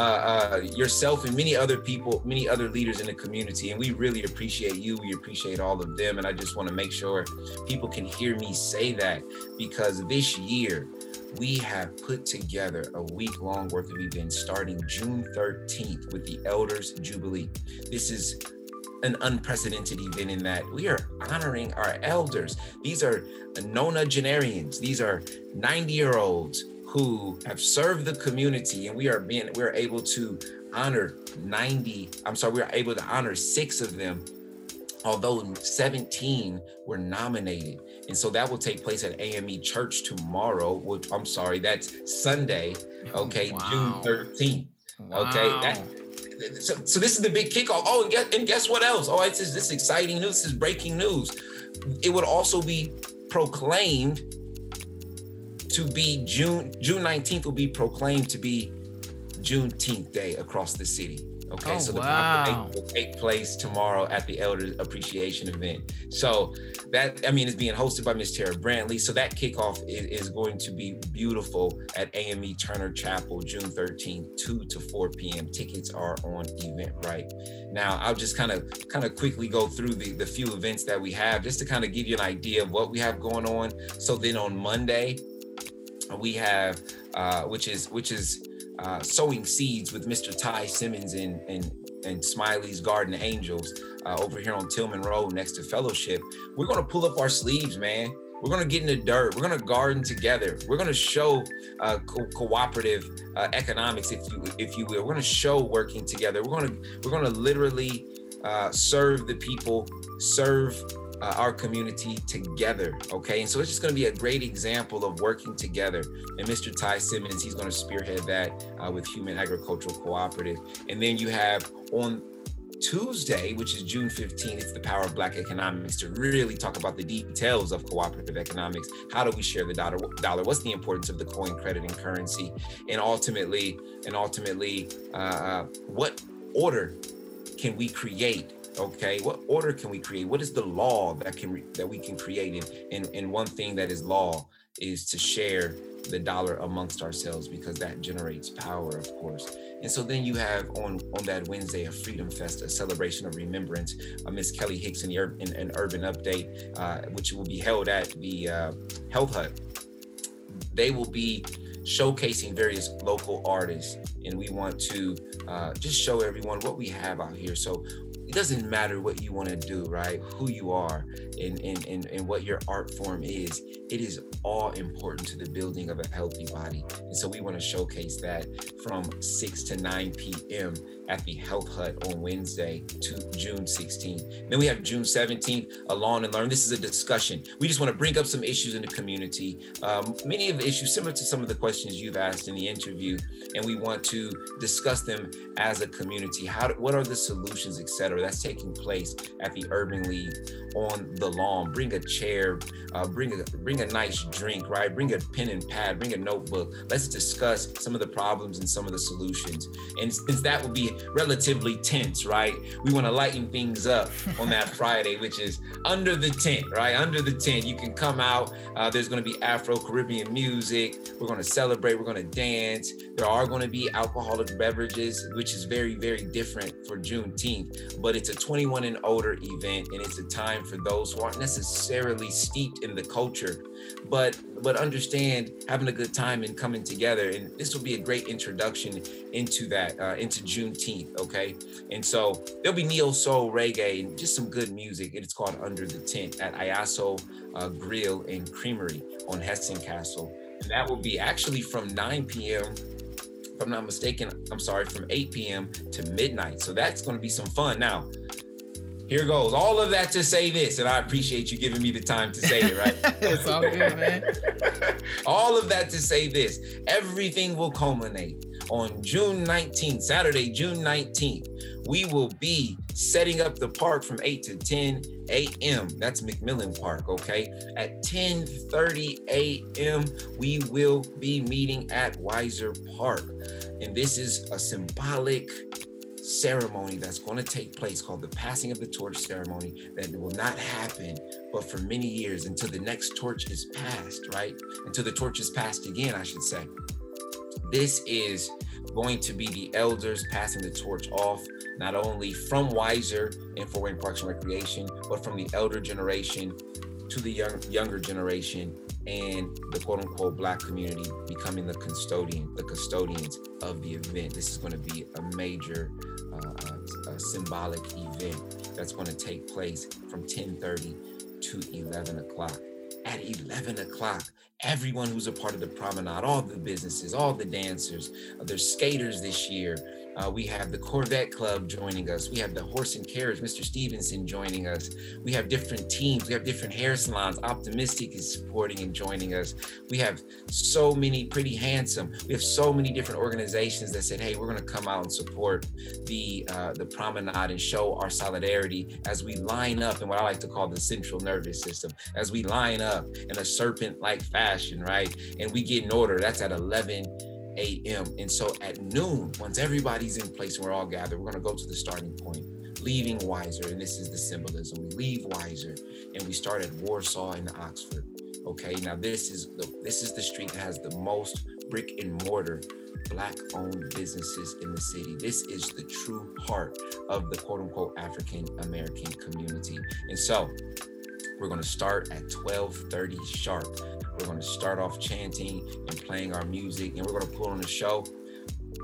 uh, yourself and many other people, many other leaders in the community, and we really appreciate you. We appreciate all of them, and I just want to make sure people can hear me say that because this year we have put together a week long worth event starting June 13th with the Elders Jubilee. This is an unprecedented event in that we are honoring our elders. These are nonagenarians, these are 90 year olds who have served the community, and we are being we're able to honor 90, I'm sorry, we are able to honor six of them, although 17 were nominated. And so that will take place at AME Church tomorrow, which I'm sorry, that's Sunday, oh, okay, wow. June 13th. Wow. Okay. That, so, so this is the big kickoff. Oh, and guess, and guess what else? Oh, it's this exciting news. This is breaking news. It would also be proclaimed to be June June 19th will be proclaimed to be Juneteenth Day across the city. Okay, oh, so the wow. will take place tomorrow at the Elder Appreciation event. So that I mean, it's being hosted by Miss Tara Brantley. So that kickoff is, is, going to be beautiful at AME Turner Chapel, June 13th, 2 to 4 p.m. Tickets are on Eventbrite. Now, I'll just kind of kind of quickly go through the, the few events that we have just to kind of give you an idea of what we have going on. So then on Monday, we have uh, which is which is uh, sowing seeds with Mr. Ty Simmons and and and Smiley's Garden Angels uh, over here on Tillman Road next to Fellowship. We're gonna pull up our sleeves, man. We're gonna get in the dirt. We're gonna garden together. We're gonna show uh, co- cooperative uh, economics, if you if you will. We're gonna show working together. We're gonna we're gonna literally uh, serve the people, serve uh, our community together. Okay. And so it's just going to be a great example of working together. And Mr. Ty Simmons, he's going to spearhead that uh, with Human Agricultural Cooperative. And then you have on Tuesday, which is June 15th, it's the power of Black economics to really talk about the details of cooperative economics. How do we share the dollar? Dollar? What's the importance of the coin, credit, and currency? And ultimately, and ultimately, uh, uh what order can we create Okay, what order can we create? What is the law that can that we can create? And, and and one thing that is law is to share the dollar amongst ourselves because that generates power, of course. And so then you have on on that Wednesday a Freedom Fest, a celebration of remembrance. Uh, Miss Kelly Hicks in the ur- in, an urban update, uh, which will be held at the uh, Health Hut. They will be showcasing various local artists, and we want to uh, just show everyone what we have out here. So doesn't matter what you want to do, right? Who you are and, and, and, and what your art form is. It is all important to the building of a healthy body. And so we want to showcase that from 6 to 9 p.m. at the Health Hut on Wednesday June 16th. Then we have June 17th, a Lawn and Learn. This is a discussion. We just want to bring up some issues in the community. Um, many of the issues similar to some of the questions you've asked in the interview, and we want to discuss them as a community. How, what are the solutions, etc that's taking place at the Urban League on the lawn. Bring a chair, uh, bring a bring a nice drink, right? Bring a pen and pad, bring a notebook. Let's discuss some of the problems and some of the solutions. And since that will be relatively tense, right? We want to lighten things up on that Friday, which is under the tent, right? Under the tent, you can come out. Uh, there's going to be Afro Caribbean music. We're going to celebrate. We're going to dance. There are going to be alcoholic beverages, which is very, very different for Juneteenth. But it's a 21 and older event, and it's a time for those who aren't necessarily steeped in the culture, but but understand having a good time and coming together. And this will be a great introduction into that, uh, into Juneteenth. Okay, and so there'll be neo soul, reggae, and just some good music. It's called Under the Tent at Ayaso uh, Grill and Creamery on Hessen Cassel. And that will be actually from 9 p.m if I'm not mistaken, I'm sorry, from 8 p.m. to midnight. So that's going to be some fun. Now, here goes. All of that to say this, and I appreciate you giving me the time to say it, right? it's all good, man. all of that to say this. Everything will culminate on June 19th, Saturday, June 19th. We will be setting up the park from 8 to 10 a.m. That's McMillan Park, okay? At 10:30 a.m., we will be meeting at Weisser Park. And this is a symbolic ceremony that's going to take place called the passing of the torch ceremony that will not happen but for many years until the next torch is passed right until the torch is passed again i should say this is going to be the elders passing the torch off not only from Weisser and Fort Wayne Parks and Recreation, but from the elder generation to the young, younger generation and the quote unquote black community becoming the custodian, the custodians of the event. This is going to be a major uh, uh, symbolic event that's going to take place from 10:30 to 11 o'clock. At 11 o'clock, everyone who's a part of the promenade, all the businesses, all the dancers, there's skaters this year. Uh, we have the Corvette Club joining us. We have the Horse and Carriage, Mr. Stevenson joining us. We have different teams. We have different hair salons. Optimistic is supporting and joining us. We have so many pretty handsome. We have so many different organizations that said, "Hey, we're going to come out and support the uh, the promenade and show our solidarity as we line up in what I like to call the central nervous system. As we line up in a serpent-like fashion, right? And we get in order. That's at 11 a.m. And so at noon, once everybody's in place and we're all gathered, we're going to go to the starting point, leaving Weisser. And this is the symbolism. We leave Weisser and we start at Warsaw and Oxford. Okay, now this is the this is the street that has the most brick and mortar black owned businesses in the city. This is the true heart of the quote unquote African American community. And so we're going to start at 12:30 sharp. We're going to start off chanting and playing our music, and we're going to pull on a show.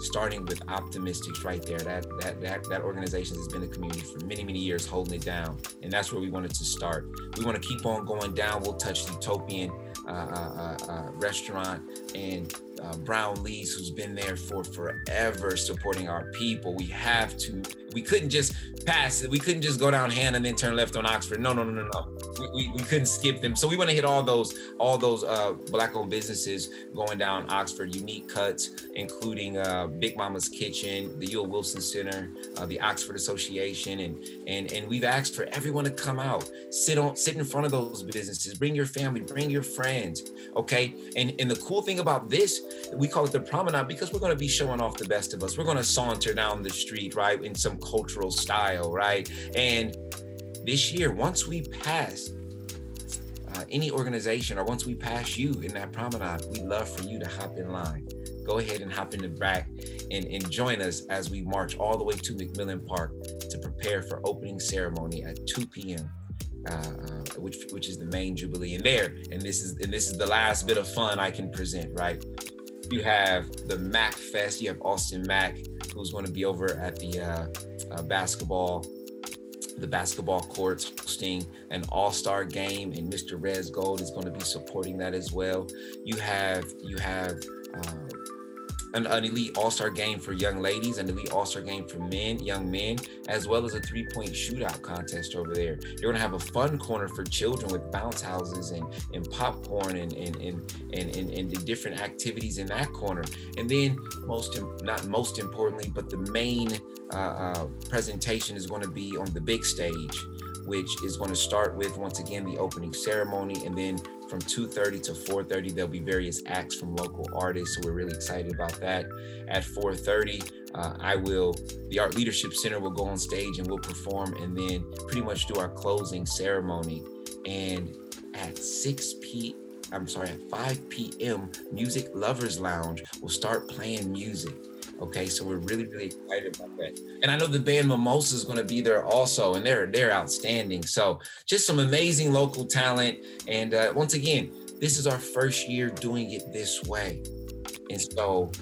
Starting with Optimistics right there. That that that that organization has been a community for many many years, holding it down, and that's where we wanted to start. We want to keep on going down. We'll touch Utopian uh, uh, uh, uh restaurant and uh, Brown Lee's, who's been there for forever supporting our people. We have to, we couldn't just pass it. We couldn't just go down Hanna and then turn left on Oxford. No, no, no, no, no. We, we, couldn't skip them. So we want to hit all those, all those uh, black owned businesses going down Oxford, unique cuts, including uh, Big Mama's Kitchen, the Euell Wilson Center, uh, the Oxford Association. And, and, and we've asked for everyone to come out, sit on, sit in front of those businesses, bring your family, bring your friends. Okay. And, and the cool thing about this we call it the promenade because we're going to be showing off the best of us. We're going to saunter down the street, right, in some cultural style, right? And this year, once we pass uh, any organization or once we pass you in that promenade, we love for you to hop in line. Go ahead and hop in the back and, and join us as we march all the way to McMillan Park to prepare for opening ceremony at 2 p.m. Uh, uh, which which is the main jubilee and there and this is and this is the last bit of fun I can present right you have the Mac Fest. You have Austin Mack who's going to be over at the uh, uh basketball the basketball courts hosting an all-star game and mr rez gold is going to be supporting that as well. You have you have uh, an, an elite all-star game for young ladies, an elite all-star game for men, young men, as well as a three-point shootout contest over there. You're gonna have a fun corner for children with bounce houses and, and popcorn and and, and and and and the different activities in that corner. And then most not most importantly, but the main uh, uh, presentation is going to be on the big stage which is going to start with once again the opening ceremony and then from 2.30 to 4.30 there'll be various acts from local artists so we're really excited about that. At 4.30 uh, i will the art leadership center will go on stage and we'll perform and then pretty much do our closing ceremony. And at 6 p i'm sorry at 5 p.m music lovers lounge will start playing music Okay, so we're really, really excited about that. And I know the band Mimosa is going to be there also, and they're they're outstanding. So just some amazing local talent. And uh, once again, this is our first year doing it this way, and so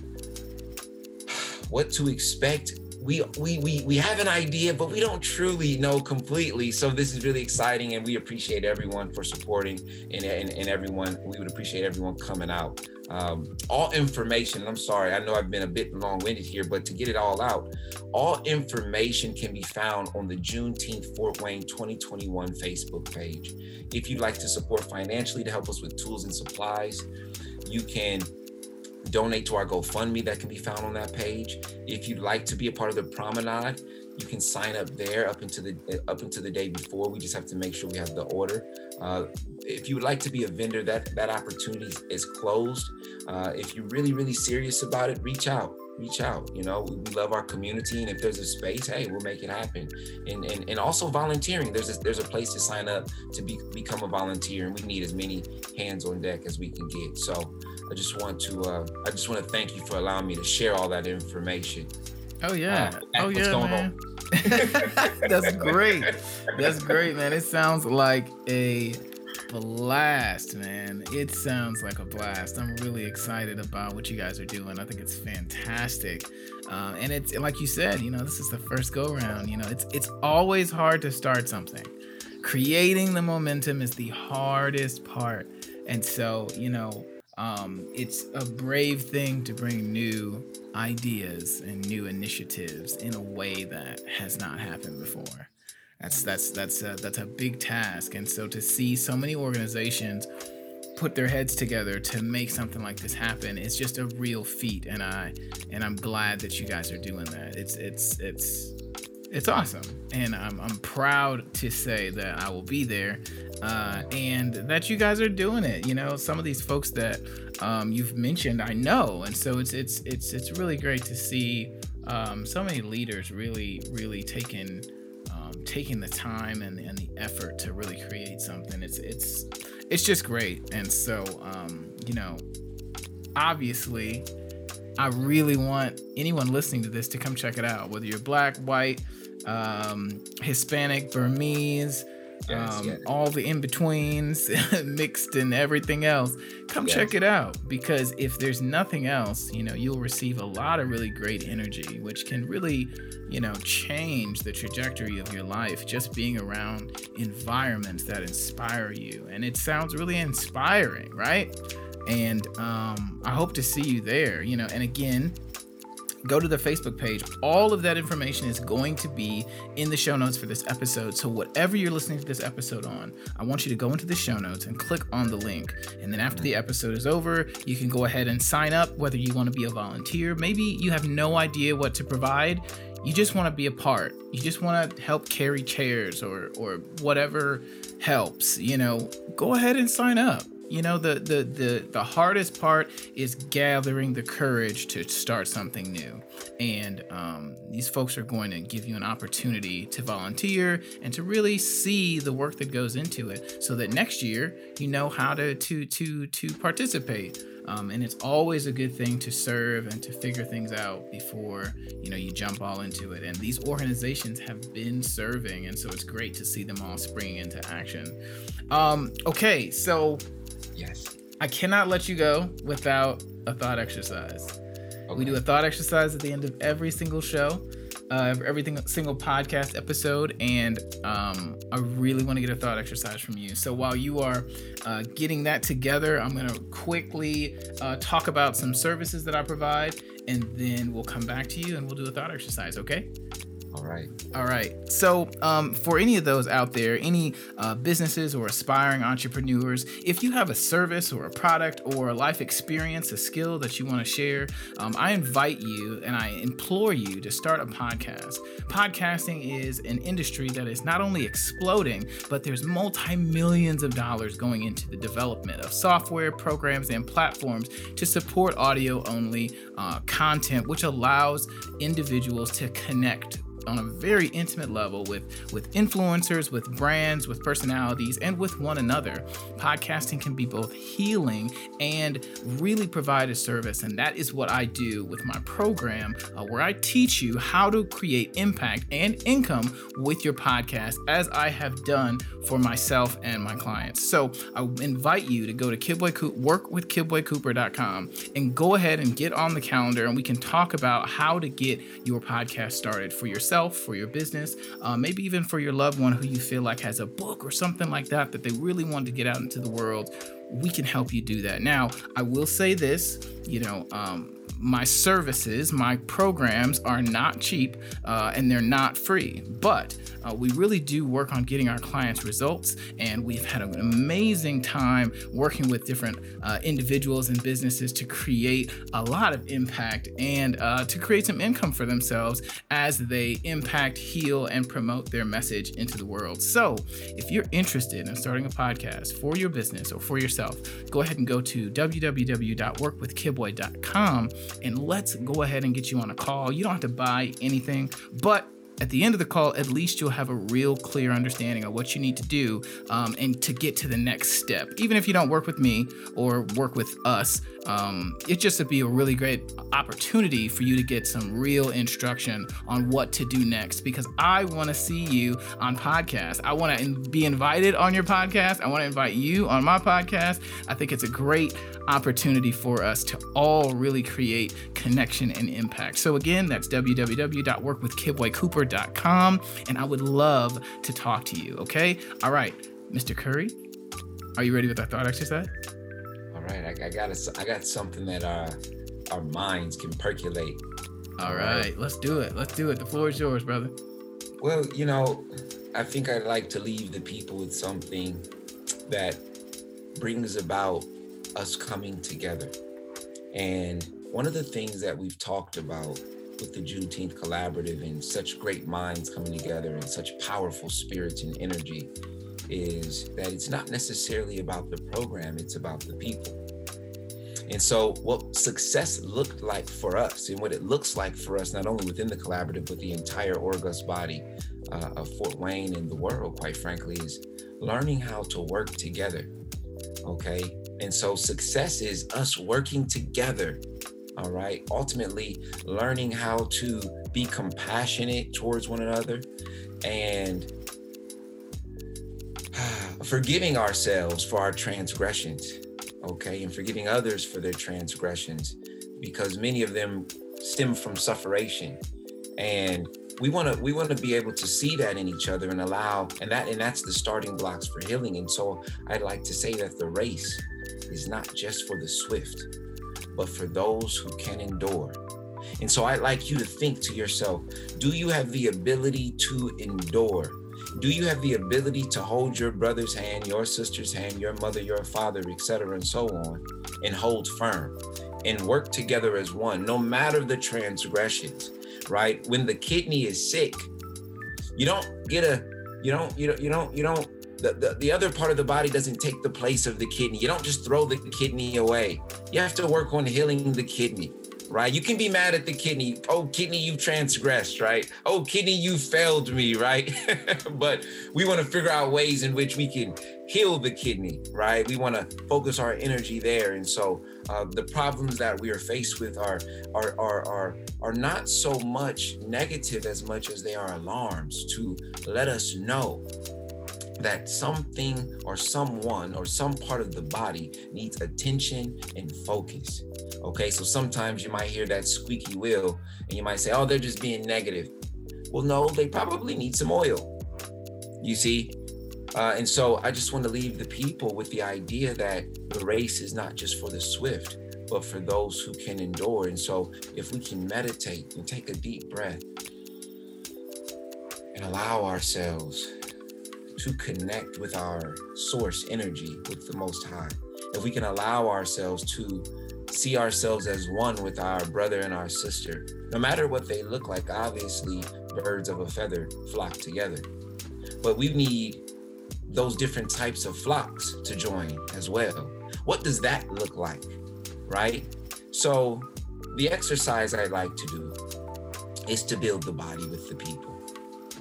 what to expect we we we we have an idea, but we don't truly know completely. So this is really exciting, and we appreciate everyone for supporting, and and, and everyone. We would appreciate everyone coming out. Um, all information, and I'm sorry, I know I've been a bit long-winded here, but to get it all out, all information can be found on the Juneteenth Fort Wayne 2021 Facebook page. If you'd like to support financially to help us with tools and supplies, you can donate to our GoFundMe that can be found on that page. If you'd like to be a part of the promenade, you can sign up there up into the up into the day before. We just have to make sure we have the order. Uh, if you would like to be a vendor, that that opportunity is closed. Uh, if you're really really serious about it, reach out. Reach out. You know, we, we, love our community, and if there's a space, hey, we'll make it happen. And and, and also volunteering. There's a, there's a place to sign up to be, become a volunteer, and we need as many hands on deck as we can get. So I just want to uh, I just want to thank you for allowing me to share all that information. Oh yeah. Uh, oh yeah, man. That's great. That's great, man. It sounds like a blast, man. It sounds like a blast. I'm really excited about what you guys are doing. I think it's fantastic. Um, and it's like you said, you know, this is the first go round. You know, it's it's always hard to start something. Creating the momentum is the hardest part. And so, you know, um, it's a brave thing to bring new ideas and new initiatives in a way that has not happened before. That's that's that's a, that's a big task, and so to see so many organizations put their heads together to make something like this happen it's just a real feat. And i and i'm glad that you guys are doing that. It's it's it's it's awesome. And i'm, I'm proud to say that i will be there uh, and that you guys are doing it. You know some of these folks that um, you've mentioned i know. And so it's it's it's it's really great to see um, so many leaders really really taking um, taking the time and, and the effort to really create something it's it's it's just great. And so um, you know obviously I really want anyone listening to this to come check it out, whether you're black, white, um, Hispanic, Burmese, um, all the in betweens mixed and everything else. Come yes. check it out because if there's nothing else, you know, you'll receive a lot of really great energy, which can really, you know, change the trajectory of your life just being around environments that inspire you. And it sounds really inspiring, right? And um, I hope to see you there, you know, and again, go to the Facebook page. All of that information is going to be in the show notes for this episode. So, whatever you're listening to this episode on, I want you to go into the show notes and click on the link. And then, after the episode is over, you can go ahead and sign up whether you want to be a volunteer. Maybe you have no idea what to provide. You just want to be a part. You just want to help carry chairs or or whatever helps. You know, go ahead and sign up you know the, the the the hardest part is gathering the courage to start something new. And um, these folks are going to give you an opportunity to volunteer and to really see the work that goes into it so that next year you know how to to to to participate. Um, and it's always a good thing to serve and to figure things out before you know you jump all into it. And these organizations have been serving and so it's great to see them all springing into action. Um, okay so yes i cannot let you go without a thought exercise okay. we do a thought exercise at the end of every single show uh, every single podcast episode, and um, I really want to get a thought exercise from you. So while you are uh, getting that together, I'm going to quickly uh, talk about some services that I provide, and then we'll come back to you and we'll do a thought exercise. Okay? All right. All right. So, um, for any of those out there, any uh, businesses or aspiring entrepreneurs, if you have a service or a product or a life experience, a skill that you want to share, um, I invite you and I implore you to start a podcast. Podcasting is an industry that is not only exploding, but there's multi millions of dollars going into the development of software, programs, and platforms to support audio only uh, content, which allows individuals to connect on a very intimate level with with influencers, with brands, with personalities, and with one another. Podcasting can be both healing and really provide a service, and that is what I do with my program, uh, where I teach you how to create impact and income with your podcast, as I have done for myself and my clients. So I invite you to go to Kibwe Co- workwithkibwecooper.com and go ahead and get on the calendar, and we can talk about how to get your podcast started for yourself yourself, for your business, uh, maybe even for your loved one who you feel like has a book or something like that that they really want to get out into the world. We can help you do that. Now, I will say this, you know, um, my services, my programs are not cheap uh, and they're not free, but uh, we really do work on getting our clients results. And we've had an amazing time working with different uh, individuals and businesses to create a lot of impact and uh, to create some income for themselves as they impact, heal, and promote their message into the world. So if you're interested in starting a podcast for your business or for yourself, go ahead and go to www.workwithkibwe.com and let's go ahead and get you on a call. You don't have to buy anything, but at the end of the call, at least you'll have a real clear understanding of what you need to do um, and to get to the next step. Even if you don't work with me or work with us, um, it just would be a really great opportunity for you to get some real instruction on what to do next because I want to see you on podcast. I want to be invited on your podcast. I want to invite you on my podcast. I think it's a great opportunity for us to all really create connection and impact. So again, that's www.workwithkibwecooper.com and I would love to talk to you, okay? All right, Mr. Curry, are you ready with our thought exercise? All right, I, I got a, I got something that our our minds can percolate. All right, right, let's do it. Let's do it. The floor is yours, brother. Well, you know, I think I'd like to leave the people with something that brings about us coming together. And one of the things that we've talked about with the Juneteenth Collaborative and such great minds coming together and such powerful spirits and energy is that it's not necessarily about the program, it's about the people. And so, what success looked like for us, and what it looks like for us, not only within the collaborative, but the entire Orgus body uh, of Fort Wayne and the world, quite frankly, is learning how to work together. Okay. And so, success is us working together. All right. Ultimately, learning how to be compassionate towards one another and forgiving ourselves for our transgressions, okay, and forgiving others for their transgressions, because many of them stem from sufferation, and we want to we want to be able to see that in each other and allow, and that and that's the starting blocks for healing. And so I'd like to say that the race is not just for the swift, but for those who can endure. And so I'd like you to think to yourself, do you have the ability to endure? do you have the ability to hold your brother's hand, your sister's hand, your mother, your father, etc., and so on, and hold firm and work together as one, no matter the transgressions, right? When the kidney is sick, you don't get a, you don't, you don't, you don't, you don't, the, the, the other part of the body doesn't take the place of the kidney. You don't just throw the kidney away. You have to work on healing the kidney right? You can be mad at the kidney. Oh, kidney, you transgressed, right? Oh, kidney, you failed me, right? but we want to figure out ways in which we can heal the kidney, right? We want to focus our energy there. And so uh, the problems that we are faced with are, are, are, are, are not so much negative as much as they are alarms to let us know that something or someone or some part of the body needs attention and focus. Okay, so sometimes you might hear that squeaky wheel and you might say, oh, they're just being negative. Well, no, they probably need some oil. You see? Uh, and so I just want to leave the people with the idea that the race is not just for the swift, but for those who can endure. And so if we can meditate and take a deep breath and allow ourselves to connect with our source energy with the Most High, if we can allow ourselves to see ourselves as one with our brother and our sister, no matter what they look like, obviously, birds of a feather flock together. But we need those different types of flocks to join as well. What does that look like? Right? So, the exercise I like to do is to build the body with the people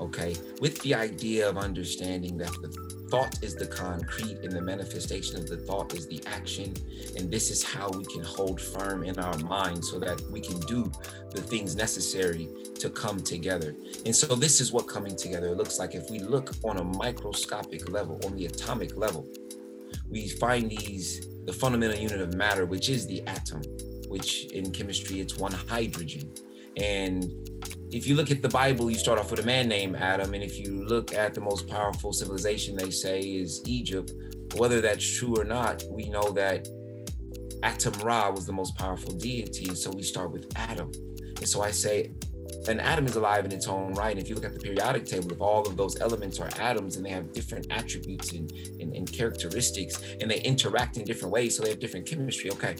okay, with the idea of understanding that the thought is the concrete and the manifestation of the thought is the action. And this is how we can hold firm in our mind so that we can do the things necessary to come together. And so, this is what coming together looks like. If we look on a microscopic level, on the atomic level, we find these the fundamental unit of matter, which is the atom, which in chemistry it's one hydrogen. And if you look at the Bible, you start off with a man named Adam. And if you look at the most powerful civilization, they say is Egypt. Whether that's true or not, we know that Atum Ra was the most powerful deity. And so we start with Adam. And so I say, an atom is alive in its own right. And if you look at the periodic table, if all of those elements are atoms and they have different attributes and, and, and characteristics and they interact in different ways, so they have different chemistry. Okay,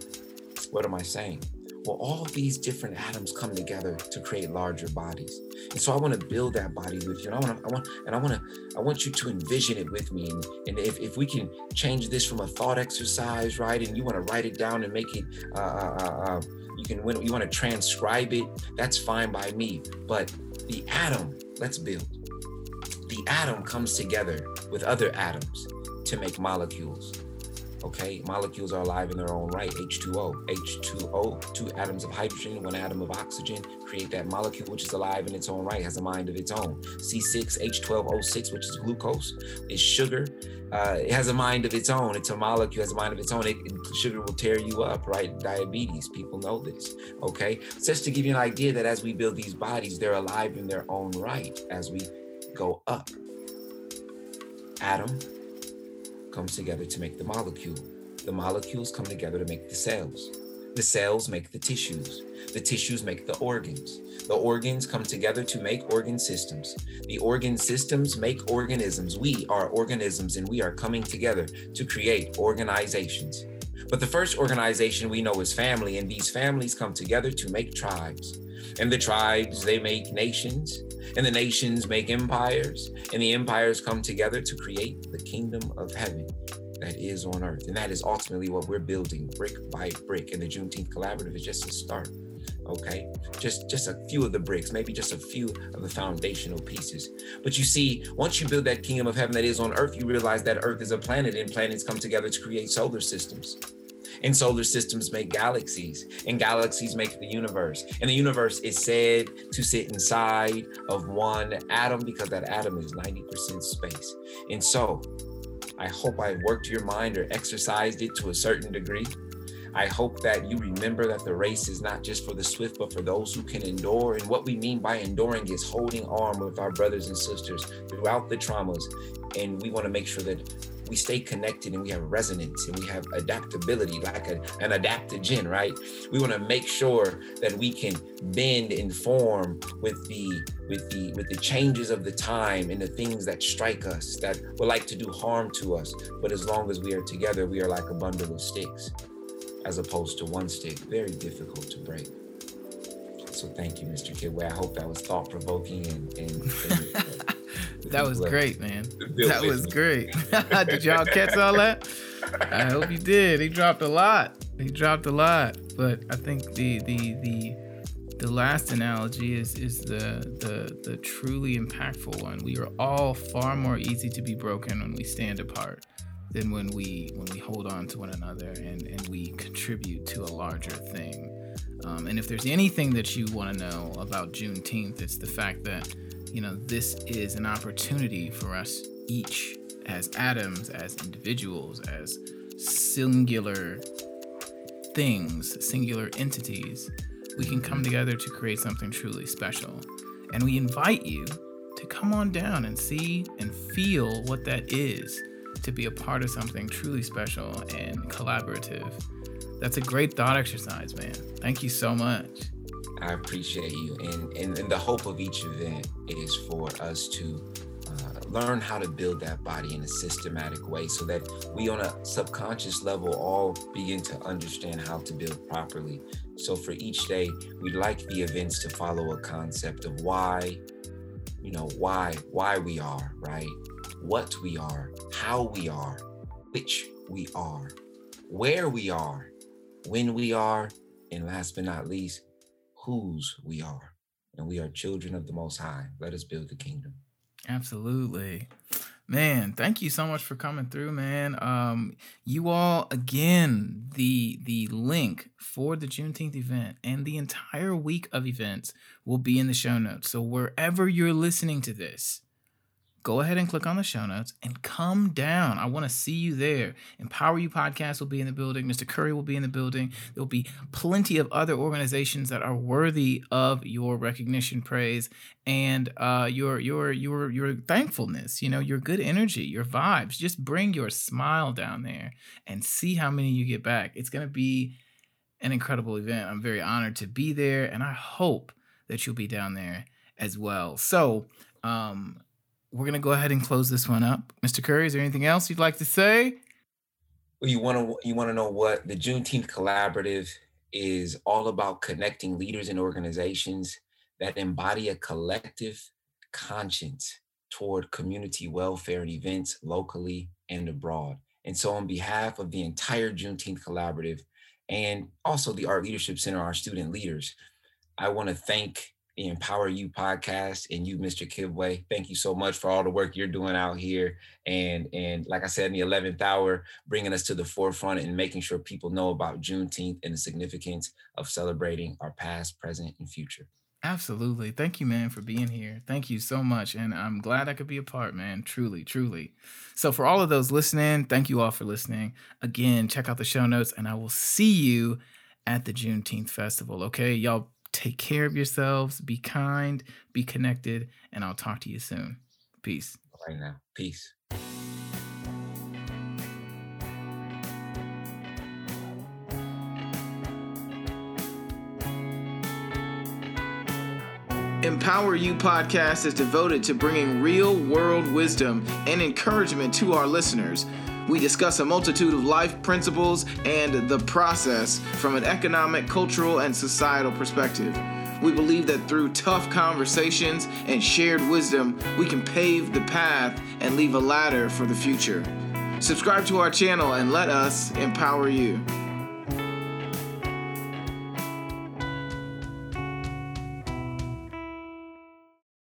what am I saying? Well, all these different atoms come together to create larger bodies. And so I want to build that body with you. And I want to, I want, and I want to, I want you to envision it with me. And, and if, if we can change this from a thought exercise, right? And you want to write it down and make it, uh, uh, uh, uh you can, when you want to transcribe it, that's fine by me. But the atom, let's build. The atom comes together with other atoms to make molecules. Okay, molecules are alive in their own right. H2O, H2O, two atoms of hydrogen, one atom of oxygen create that molecule which is alive in its own right, has a mind of its own. C6H12O6, which is glucose, is sugar. Uh, it has a mind of its own. It's a molecule, has a mind of its own. It, sugar will tear you up, right? Diabetes, people know this. Okay, just to give you an idea that as we build these bodies, they're alive in their own right as we go up. Atom, comes together to make the molecule. The molecules come together to make the cells. The cells make the tissues. The tissues make the organs. The organs come together to make organ systems. The organ systems make organisms. We are organisms and we are coming together to create organizations. But the first organization we know is family, and these families come together to make tribes. And the tribes, they make nations, and the nations make empires, and the empires come together to create the kingdom of heaven that is on earth. And that is ultimately what we're building brick by brick. And the Juneteenth Collaborative is just a start. Okay, just just a few of the bricks, maybe just a few of the foundational pieces. But you see, once you build that kingdom of heaven that is on earth, you realize that earth is a planet, and planets come together to create solar systems and solar systems make galaxies, and galaxies make the universe. And the universe is said to sit inside of one atom because that atom is 90% space. And so, I hope I worked your mind or exercised it to a certain degree. I hope that you remember that the race is not just for the swift, but for those who can endure. And what we mean by enduring is holding arm with our brothers and sisters throughout the traumas. And we want to make sure that we stay connected and we have resonance and we have adaptability, like a, an adaptogen, right? We want to make sure that we can bend and form with the with the with the changes of the time and the things that strike us that would like to do harm to us. But as long as we are together, we are like a bundle of sticks, as opposed to one stick. Very difficult to break. So thank you, Mr. Kibwe. I hope that was thought provoking and, and, and that was great, man. That was great. Did y'all catch all that? I hope you did. He dropped a lot. He dropped a lot. But I think the the the the last analogy is is the the the truly impactful one. We are all far more easy to be broken when we stand apart than when we when we hold on to one another and and we contribute to a larger thing. Um, and if there's anything that you want to know about Juneteenth, it's the fact that you know this is an opportunity for us each as atoms, as individuals, as singular things, singular entities we can come together to create something truly special. And we invite you to come on down and see and feel what that is to be a part of something truly special and collaborative. That's a great thought exercise, man. Thank you so much. I appreciate you. And, and, and the hope of each event is for us to uh, learn how to build that body in a systematic way so that we on a subconscious level all begin to understand how to build properly so for each day we'd like the events to follow a concept of why you know why why we are right what we are how we are which we are where we are when we are and last but not least whose we are and we are children of the most high let us build the kingdom Absolutely. Man, thank you so much for coming through, man. Um, you all again, the the link for the Juneteenth event and the entire week of events will be in the show notes. So wherever you're listening to this, go ahead and click on the show notes and come down. I want to see you there. Empower You Podcast will be in the building. Mr. Curry will be in the building. There'll be plenty of other organizations that are worthy of your recognition, praise, and uh, your your your your thankfulness. You know, your good energy, your vibes. Just bring your smile down there and see how many you get back. It's gonna be an incredible event. I'm very honored to be there, and I hope that you'll be down there as well. So. Um, we're gonna go ahead and close this one up. Mr. Curry, is there anything else you'd like to say? Well, you want to you want to know what the Juneteenth Collaborative is all about connecting leaders and organizations that embody a collective conscience toward community welfare and events locally and abroad. And so, on behalf of the entire Juneteenth Collaborative and also the Art Leadership Center, our student leaders, I want to thank Empower You podcast and you, Mr. Kibwe. Thank you so much for all the work you're doing out here. And and like I said, in the 11th hour, bringing us to the forefront and making sure people know about Juneteenth and the significance of celebrating our past, present, and future. Absolutely. Thank you, man, for being here. Thank you so much. And I'm glad I could be a part, man. Truly, truly. So, for all of those listening, thank you all for listening. Again, check out the show notes, and I will see you at the Juneteenth Festival. Okay. Y'all Take care of yourselves. Be kind, be connected, and I'll talk to you soon. Peace. Right now. Peace. Empower You podcast is devoted to bringing real world wisdom and encouragement to our listeners. We discuss a multitude of life principles and the process from an economic, cultural, and societal perspective. We believe that through tough conversations and shared wisdom, we can pave the path and leave a ladder for the future. Subscribe to our channel and let us empower you.